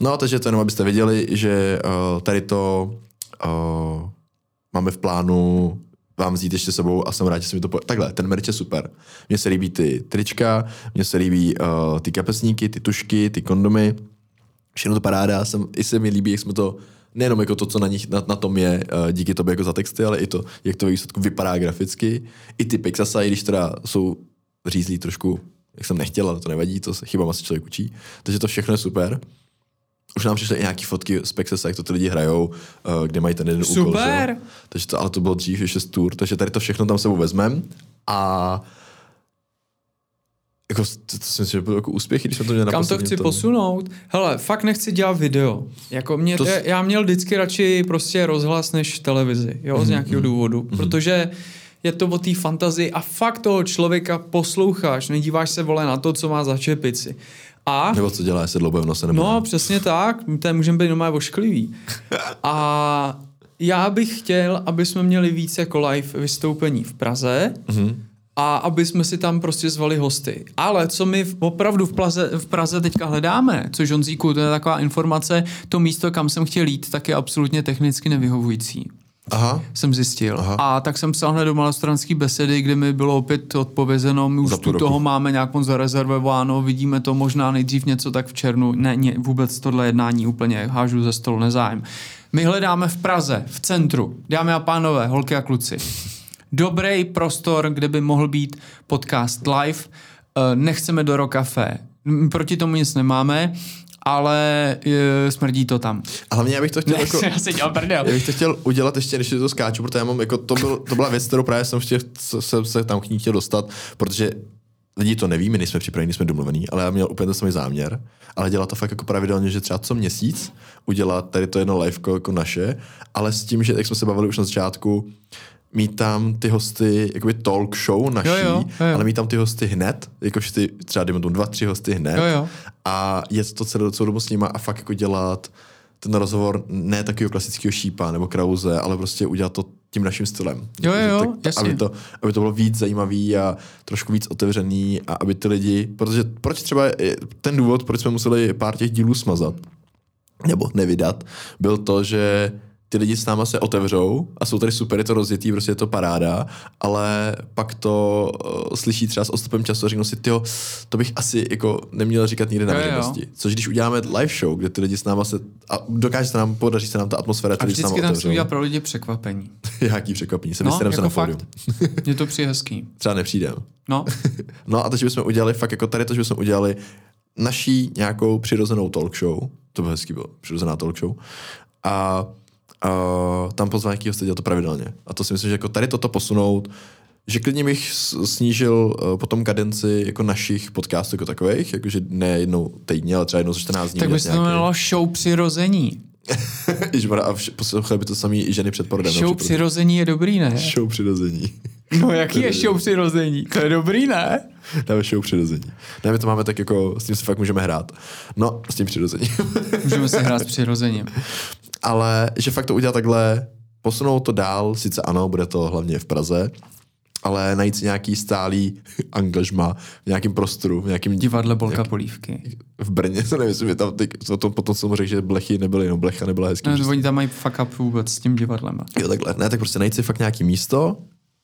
No, takže to jenom, abyste věděli, že uh, tady to uh, máme v plánu vám vzít ještě sebou a jsem rád, že se mi to po... Takhle, ten merch je super. Mně se líbí ty trička, mně se líbí uh, ty kapesníky, ty tušky, ty kondomy. Všechno to paráda. Jsem, I se mi líbí, jak jsme to nejenom jako to, co na, nich, na, na tom je, uh, díky tobě jako za texty, ale i to, jak to výsledku vypadá graficky. I ty Pixasy, i když teda jsou řízlí trošku, jak jsem nechtěl, ale to nevadí, to se chybama se člověk učí. Takže to všechno je super. Už nám přišly i nějaký fotky z Pexesa, jak to ty lidi hrajou, uh, kde mají ten jeden úkol. Super. že jo? Takže to, ale to bylo dřív ještě z tour, takže tady to všechno tam sebou vezmem a jako, to, to si myslím, že byl jako úspěch, když jsme to měli Kam to chci tom. posunout? Hele, fakt nechci dělat video. Jako mě, To Já měl vždycky radši prostě rozhlas než televizi, jo, Mhm, z nějakého důvodu. Protože je to o té fantazii a fakt toho člověka posloucháš, nedíváš se vole na to, co má za čepici. A Nebo co dělá, jestli dloube v nose nebo No, přesně tak. To můžeme být normálně ošklivý. A já bych chtěl, aby jsme měli víc jako live vystoupení v Praze Mhm. a aby jsme si tam prostě zvali hosty. Ale co my v- opravdu v Praze, v Praze teďka hledáme, což Honzíku, to je taková informace, to místo, kam jsem chtěl jít, tak je absolutně technicky nevyhovující. Aha. jsem zjistil. Aha. A tak jsem psal hned do malostranský besedy, kde mi bylo opět odpovězeno, my už tu toho máme nějak moc zarezervováno, vidíme to možná nejdřív něco tak v červnu. Ne, ne vůbec tohle jednání úplně hážu ze stolu nezájem. My hledáme v Praze, v centru, dámy a pánové, holky a kluci. Dobrý prostor, kde by mohl být podcast live. Eh, Nechceme do. M, Proti tomu nic nemáme, ale eh, smrdí to tam. A hlavně já bych to chtěl Ne, jako... já si prdel. Já bych to chtěl udělat ještě, než to skáču, protože já mám, jako to, byl, to byla věc, kterou právě jsem chtěl, se, se, se tam k ní chtěl dostat, protože lidi to neví, my nejsme připraveni, jsme domluvení, ale já měl úplně ten samý záměr, ale dělat to fakt jako pravidelně, že třeba co měsíc udělat tady to jedno live jako naše, ale s tím, že jak jsme se bavili už na začátku, mít tam ty hosty, jakoby talk show naší, Jo, jo, jo, jo. ale mít tam ty hosty hned, jakož ty třeba dejme tomu dva, tři hosty hned Jo, jo. a jet to celou, celou dobu s nima a fakt jako dělat ten rozhovor ne takového klasického šípa nebo krauze, ale prostě udělat to tím naším stylem. Jo, jo, jo, tak, jasně. aby, to, aby to bylo víc zajímavý a trošku víc otevřený a aby ty lidi, protože proč třeba je- ten důvod, proč jsme museli pár těch dílů smazat, nebo nevydat, byl to, že ty lidi s náma se otevřou a jsou tady super, je to rozjetý, prostě je to paráda, ale pak to uh, slyší třeba s odstupem času a řeknou si, tyjo, to bych asi jako neměl říkat nikde na veřejnosti. Což když uděláme live show, kde ty lidi s náma se, a dokáže se nám, podaří se nám ta atmosféra, A ty lidi s náma vždycky tam otevřou. udělat pro lidi překvapení. Jaký překvapení, se No, vystaneme se jako na fakt. pódium. Mně to přijde hezký. Třeba nepřijdem. No, No a takže bychom udělali fakt jako tady to, že bychom udělali naší nějakou přirozenou talk show, to by hezký bylo, přirozená talk show, a, a tam pozvat nějaký hosty dělat to pravidelně. A to si myslím, že jako tady toto posunout, že klidně bych snížil uh, potom kadenci jako našich podcastů jako takových, jakože ne jednou týdně, ale třeba jednou za 14 dní. tak by se to jmenovalo show přirození. Ježišmarja, a vš- poslouchali by to samý i ženy před porodem. Show přirození je dobrý, ne? Show přirození. No jaký je show přirození? To je dobrý, ne? Dáme show přirození. Ne, my to máme tak jako, s tím si fakt můžeme hrát. No, s tím přirozením. Můžeme si hrát s přirozením. Ale že fakt to udělat takhle, posunout to dál, sice ano, bude to hlavně v Praze, ale najít si nějaký stálý angažma v nějakém prostoru, v nějakém Divadle Bolka Polívky. v Brně, to nevím, mi tam teď, to, to, potom jsem řekl, že blechy nebyly, no blecha nebyla hezký. No, oni tam mají fuck up vůbec s tím divadlem. Jo, takhle, ne, tak prostě najít si fakt nějaký místo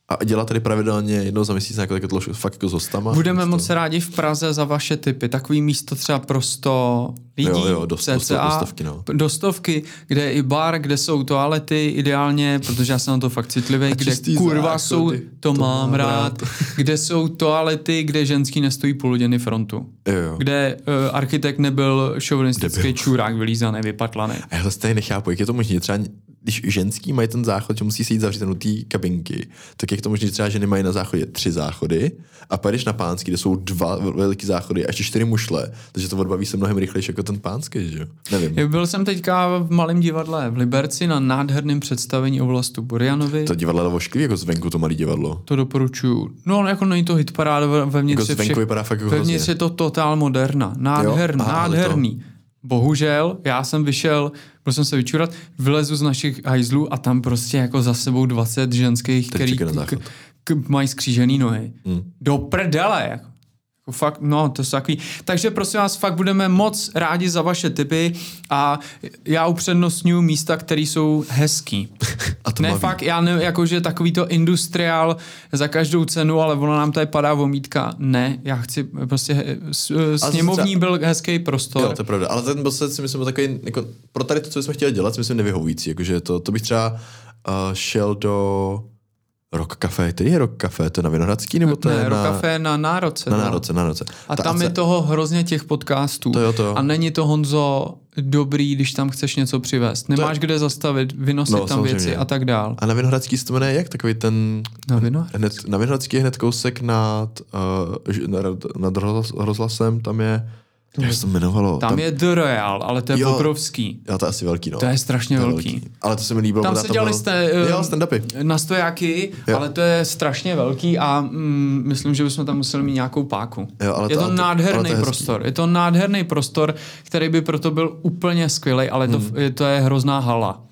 a dělat tady pravidelně jednou za měsíc nějakou takovou tlošku, fakt jako s hostama. Budeme místo. moc rádi v Praze za vaše typy. Takový místo třeba pro 100 lidí, Jo, jo, do- do- do- cca, do stovky, no. do stovky, kde je i bar, kde jsou toalety ideálně, protože já jsem na to fakt citlivý, kde kurva záchody, jsou, to, mám rád, rád. kde jsou toalety, kde ženský nestojí půl hodiny frontu. Jo, jo. Kde uh, architekt nebyl šovinistický čurák vylízaný, vypatlaný. A já to stejně nechápu, jak je to možné. Třeba když ženský mají ten záchod, že musí se jít zavřít do té kabinky, tak jak to možné, že třeba ženy mají na záchodě tři záchody a pak na pánský, kde jsou dva vel- velký záchody a ještě čtyři mušle, takže to odbaví se mnohem rychlejší jako ten pánský, že jo? Nevím. Byl jsem teďka v malém divadle v Liberci na nádherném představení o Vlastu Burianovi. To divadlo je vošklivý, jako zvenku to malé divadlo. To doporučuju. No, ale jako není to hitparáda ve- vevnitř. Jako je zvenku vypadá fakt jako Vevnitř hrozně. je to totál moderna. Nádherný, nádherný. Bohužel, já jsem vyšel, byl jsem se vyčurat, vylezu z našich hajzlů a tam prostě jako za sebou 20 ženských, který k, k, mají skřížený nohy. Hmm. Do prdele. Jako. Fakt, no, to jsou takový. Takže prosím vás, fakt budeme moc rádi za vaše tipy a já upřednostňuji místa, které jsou hezký. A to ne, má fakt, já ne, jakože takový to industriál za každou cenu, ale ono nám tady padá vomítka. Ne, já chci prostě s- Ale sněmovní třeba- byl hezký prostor. Jo, to je pravda. Ale ten byl se, si myslím, takový, jako, pro tady to, co jsme chtěli dělat, si myslím nevyhovující. Jakože to, to bych třeba uh, šel do Rock Café. Který je Rock Café? To je na Vinohradský? Nebo to ne, je na, Rokafé na Národce. na no. Národce? Na Národce. A Ta tam je AC toho hrozně těch podcastů. To jo, to jo. A není to, Honzo, dobrý, když tam chceš něco přivést. Nemáš kde zastavit, vynosit No, tam samozřejmě. věci a tak dál. A na Vinohradský se to jmenuje jak? Takový ten... Na Vinohrad? Hned, na Vinohradský je hned kousek nad, uh, nad, nad rozhlas, rozhlasem, tam je... Jak se to jmenovalo? Tam, je The Royal, ale to je Jo. obrovský. Jo, to je asi velký, no. To je strašně velký. Ale to se mi líbilo. Tam se dělali jste, Jo, eh, stand-upy. na stojáky, Jo. ale to je strašně velký a mm, myslím, že bychom tam museli mít nějakou páku. Jo, ale je to- to, to- nádherný to je prostor. Je to nádherný prostor, který by proto byl úplně skvělý, ale to, Hmm. je, to je hrozná hala.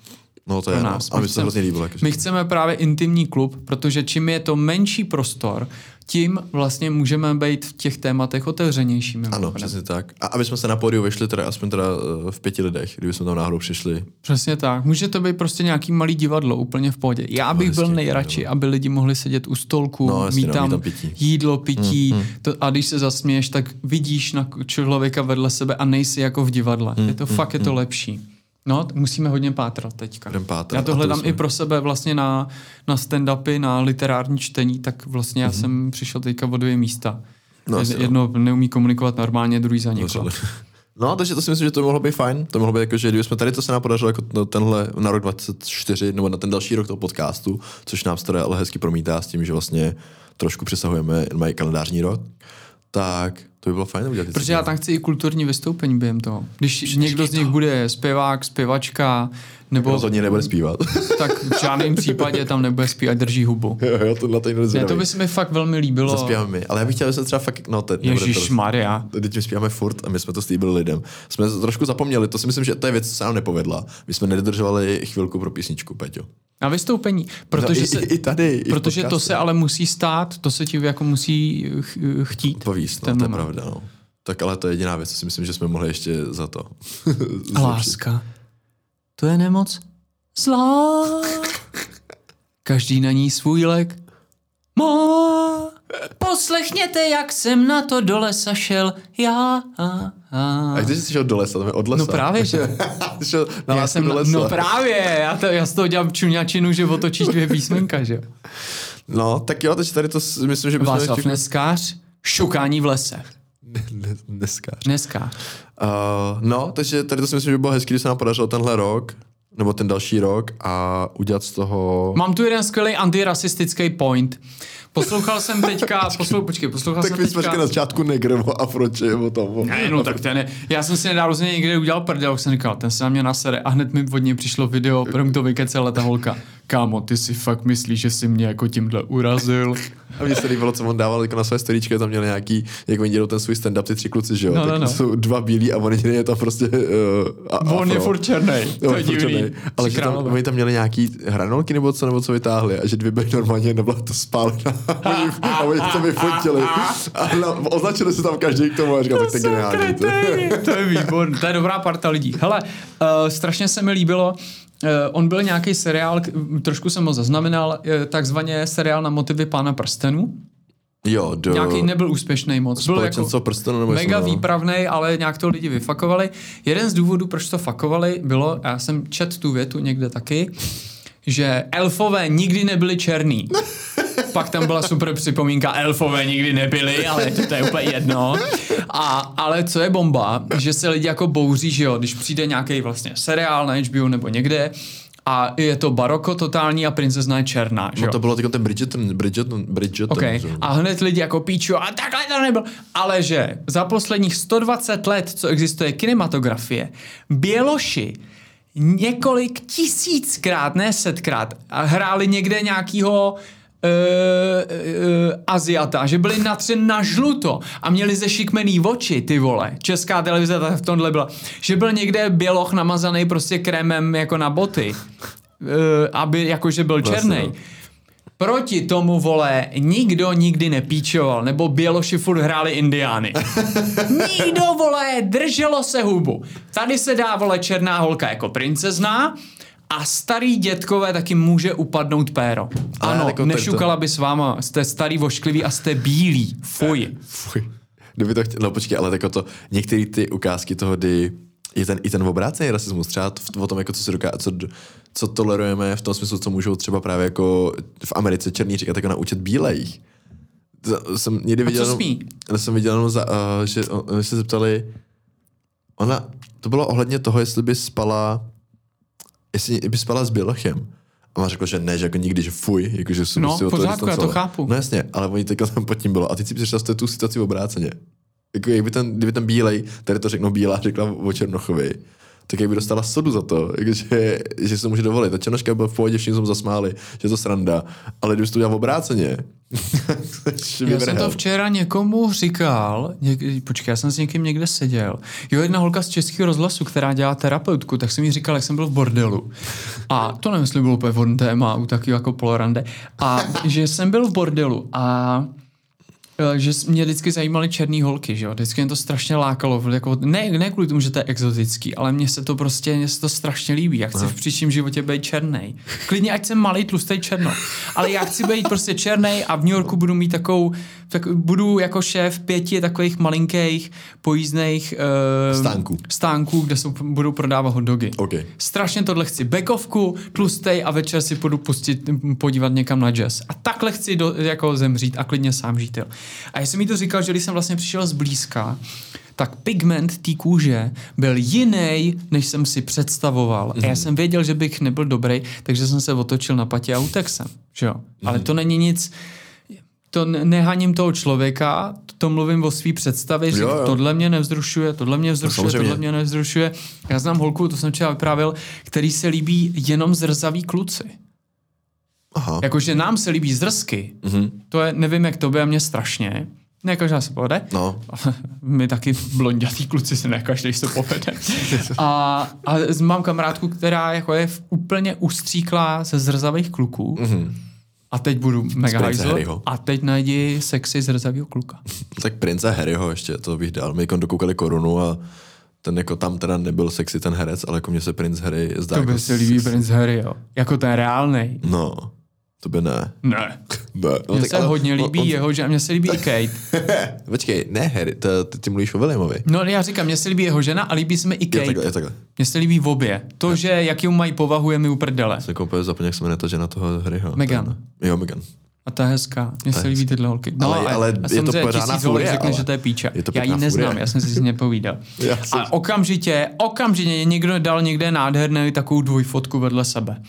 No to je, pro no. nás. A se chceme- líbilo. My chceme právě intimní klub, protože čím je to menší prostor, tím vlastně můžeme být v těch tématech otevřenější. ano, mimochodem. přesně tak. A aby jsme se na pódiu vešli teda aspoň teda eh, v pěti lidech, kdyby jsme tam náhodou přišli. Přesně tak. Může to být prostě nějaký malý divadlo, úplně v pohodě. Já bych byl hezky, nejradši, aby lidi mohli sedět u stolku, No, jasně, mít no, tam mít tam pití. jídlo, pití to, a když se zasměješ, tak vidíš na člověka vedle sebe a nejsi jako v divadle. je to fakt, je to lepší. No, musíme hodně pátrat teďka. Budem pátrat. Já to to hledám jsme- i pro sebe vlastně na, na stand-upy, na literární čtení, tak vlastně já jsem přišel teďka o dvě místa. Mhm. No, No, jo. Jedno neumí komunikovat normálně, druhý zaniklo. No, takže to si myslím, že to mohlo být fajn. To mohlo být jako, že kdybychom tady to se nám podařilo jako no, tenhle na rok 24 nebo na ten další rok toho podcastu, což nám se ale hezky promítá s tím, že vlastně trošku přesahujeme mají kalendářní rok, tak to by bylo fajn udělat. Protože já tam chci i kulturní vystoupení během toho. Když někdo z nich bude zpěvák, zpěvačka, nebo Rozhodně nebude zpívat. tak v žádném případě tam nebude zpívat, drží hubu. jo, jo, to na to Ne, to by se mi fakt velmi líbilo. Zaspíváme my. Ale já bych chtěl, aby se třeba fakt, no teď Ježíš to Maria. Teď my zpíváme furt a my jsme to slíbili lidem. Jsme to trošku zapomněli, to si myslím, že to je věc, co se nám nepovedla. My jsme nedodržovali chvilku pro písničku, Peťo. Na vystoupení. Protože, no, i, se, i, i tady. i protože to podcastu. se ale musí stát, to se ti jako musí ch- chtít. Povíst, no, ten to je moment. Pravda, no. Tak ale to je jediná věc, co si myslím, že jsme mohli ještě za to. A láska, to je nemoc zlá. Každý na ní svůj lek má. Poslechněte, jak jsem na to do lesa šel já. A, a. A když jsi šel do lesa, tam je od lesa. No právě, že. Šel na Já jsem, do lesa. no právě, já, to, já z toho dělám čuňačinu, že otočíš dvě písmenka, že? No, tak jo, takže tady to myslím, že bychom Václav ještě... Neskář, šukání v lese. Ne, dneska. Neskář. Uh, no, takže tady to si myslím, že by bylo hezký, když se nám podařilo tenhle rok, nebo ten další rok a udělat z toho... Mám tu jeden skvělý antirasistický point. Poslouchal jsem teďka, poslou, počkej, poslouchal tak jsem teďka... řekli na začátku negr o Afroče, o tom. Ne, no tak ten je, já jsem si nedávno něj někde udělal prdel, už jsem říkal, ten se na mě nasere a hned mi od něj přišlo video, první to vykecela ta holka. Kámo, ty si fakt myslíš, že jsi mě jako tímhle urazil? A mně se líbilo, co on dával jako na své storíčko, tam měl nějaký, jak oni dělou ten svůj stand-up, ty tři kluci, že jo? No, tak no, no. jsou dva bílí a on jediný je tam prostě uh, a, On je afro. furt černej, to je divný. černej. Ale že tam, oni tam měli nějaký hranolky nebo co, nebo co vytáhli a že dvě byly normálně nebyla to spálená a oni, oni to vyfotili. A na, označili se tam každý k tomu a říkal, tak to je geniální. to- to je výborný, to je dobrá parta lidí. Hele, uh, strašně se mi líbilo, on byl nějaký seriál, trošku jsem ho zaznamenal, uh, takzvaně seriál na motivy Pána prstenů. Jo, do... Nějaký nebyl úspěšný moc. Byl jako prstenů, nebo mega no. výpravný, ale nějak to lidi vyfakovali. Jeden z důvodů, proč to fakovali, bylo, já jsem čet tu větu někde taky, že elfové nikdy nebyli černý. Pak tam byla super připomínka, elfové nikdy nebyli, ale to je úplně jedno. A, ale co je bomba, že se lidi jako bouří, že jo, když přijde nějaký vlastně seriál na HBO nebo někde a je to baroko totální a princezna je černá, že jo. No to bylo ten Bridgerton, Bridgerton, Bridgerton. OK. že jo. A hned lidi jako píču, a takhle to nebylo. Ale že za posledních 120 let, co existuje kinematografie, Běloši několik tisíckrát, ne setkrát, hráli někde nějakýho Uh, uh, Aziata, že byli natřen na žluto a měli ze šikmený oči, ty vole. Česká televize v tomhle byla. Že byl někde běloch namazaný prostě krémem jako na boty. Uh, aby jakože byl černý. no. Proti tomu, vole, nikdo nikdy nepíčoval, nebo Běloši furt hráli indiány. Nikdo, vole, drželo se hubu. Tady se dá, vole, černá holka jako princezna a starý dětkové taky může upadnout péro. Ano, jako nešukala by s váma, jste starý vošklivý a jste bílí. Fuj. Fuj. Kdyby to chtěl, no počkej, ale jako to, některé ty ukázky toho, kdy i ten, i ten obrácený rasismus, třeba v, o tom, jako co, si doká, co, co tolerujeme v tom smyslu, co můžou třeba právě jako v Americe černý říkat jako naučit bílejch. To Jsem někdy viděl, co jenom- smí? jsem viděl jenom, za, uh, že uh, se zeptali, ona, to bylo ohledně toho, jestli by spala, jestli by spala s bělochem. A ona řekla, že ne, že jako nikdy, že fuj, jako že se No, v od toho pořádku, já to chápu. No jasně, ale oni teďka tam pod tím bylo. A teď si představte tu situaci obráceně. Jako, kdyby ten, kdyby ten bílej, tady to řeknou bílá, řekla o Černochovi, tak jak by dostala sodu za to, že, že se může dovolit. Ta černoška byla v pohodě, všichni jsme zasmáli, že je to sranda, ale když to udělal obráceně, já jsem to včera někomu říkal, něk, počkej, já jsem s někým někde seděl. Jo, jedna holka z českého rozhlasu, která dělá terapeutku, tak jsem mi říkal, jak jsem byl v bordelu. A to nevím, jestli bylo úplně téma u taky jako polorande. A že jsem byl v bordelu a že mě vždycky zajímaly černé holky, že jo? Vždycky mě to strašně lákalo. Jako, ne, ne kvůli tomu, že to je exotický, ale mně se to prostě, mně se to strašně líbí. Já chci Aha. v příštím životě být černý. Klidně, ať jsem malý, tlustý, černo. Ale já chci být prostě černý a v New Yorku budu mít takovou, tak budu jako šéf pěti takových malinkých pojízdných uh, stánků. stánků, kde jsou, budou prodávat hot dogy. Okay. Strašně tohle chci. Bekovku, tlustej a večer si půjdu pustit, podívat někam na jazz. A takhle chci do, jako zemřít a klidně sám žít. Jo. A já jsem mi to říkal, že když jsem vlastně přišel zblízka, tak pigment té kůže byl jiný, než jsem si představoval. Mm-hmm. A já mhm. jsem věděl, že bych nebyl dobrý, takže jsem se otočil na patě a utek jsem. Že jo? Mm-hmm. Ale to není nic, to nehaním toho člověka, to mluvím o svý představě, že jo, jo. tohle mě nevzrušuje, tohle mě vzrušuje, no, tohle mě nevzrušuje. Já znám holku, to jsem třeba vyprávěl, který se líbí jenom zrzaví kluci. Aha. Jakože nám se líbí zrsky. Mm-hmm. To je, nevím jak to a mě strašně. Ne každá se povede. No. My taky blondětý kluci se ne každý se povede. a, a mám kamarádku, která jako je úplně ustříklá ze zrzavých kluků. Mm-hmm. A teď budu mega hajzl. A teď najdi sexy zrzavýho kluka. tak prince Harryho ještě, to bych dal. My dokoukali korunu a ten jako tam teda nebyl sexy ten herec, ale jako mně se prince Harry zdá. To by jako se líbí prince Harry, jo. Jako ten reálný. No. To by ne. Ne. ne. No, mně se ale, hodně líbí on, jeho, že mně se líbí i Kate. Počkej, ne Harry, to, ty, ty mluvíš o Williamovi. No já říkám, mně se líbí jeho žena a líbí se mi i Kate. Je takhle, je takhle. Mně se líbí v obě. To, ne. že jaký mají povahu, je mi uprdele. Jsem úplně zapomněl, jak se jmenuje ta žena toho Harryho. Megan. Ten, jo, Megan. A ta je hezká. Mně se líbí tyhle holky. No, ale, ale je to pořádná furie, řekne, ale... že to je píča. Je to já ji neznám, furie. já jsem si s ní nepovídal. a okamžitě, okamžitě někdo dal někde nádhernou takovou dvojfotku vedle sebe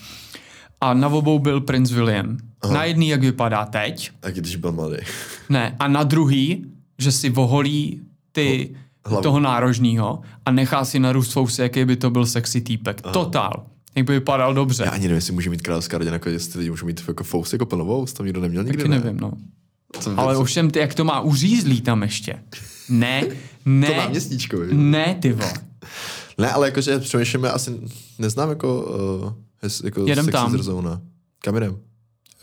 a na obou byl princ William. Aha. Na jedný, jak vypadá teď. A když byl mladý. Ne, a na druhý, že si voholí ty Hlavu. toho nárožního a nechá si narůst fousy, jaký by to byl sexy týpek. Aha. Total. Jak by vypadal dobře. Já ani nevím, jestli může mít královská rodina, jako jestli lidi můžou mít jako fousy jako plnovou, tam nikdo neměl nikdy. Taky ne? nevím, no. Co Ale ovšem, ty, jak to má uřízlý tam ještě. Ne, ne. to městíčko, Ne, ty vo. ne, ale jakože přemýšlíme, asi neznám jako uh, Hez, jako Jedem tam. Zona. Kam jdem?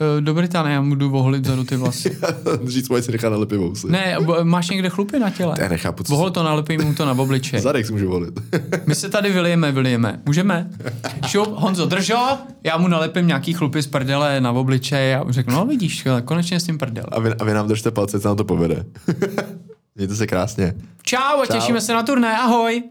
Eh, do Británie, já mu jdu voholit zadu ty vlasy. Říct moje si nechá nalepit vousy. Ne, máš někde chlupy na těle? Já nechápu, co Vohol to nalepím mu to na obličej. Zadek si můžu volit. My se tady vylijeme, vylijeme. Můžeme? Šup, Honzo, držo, já mu nalepím nějaký chlupy z prdele na obličej a řeknu, no vidíš, konečně s tím prdele. A vy, a vy nám držte palce, co nám to povede. Mějte se krásně. Čau a Čau. těšíme se na turné, ahoj.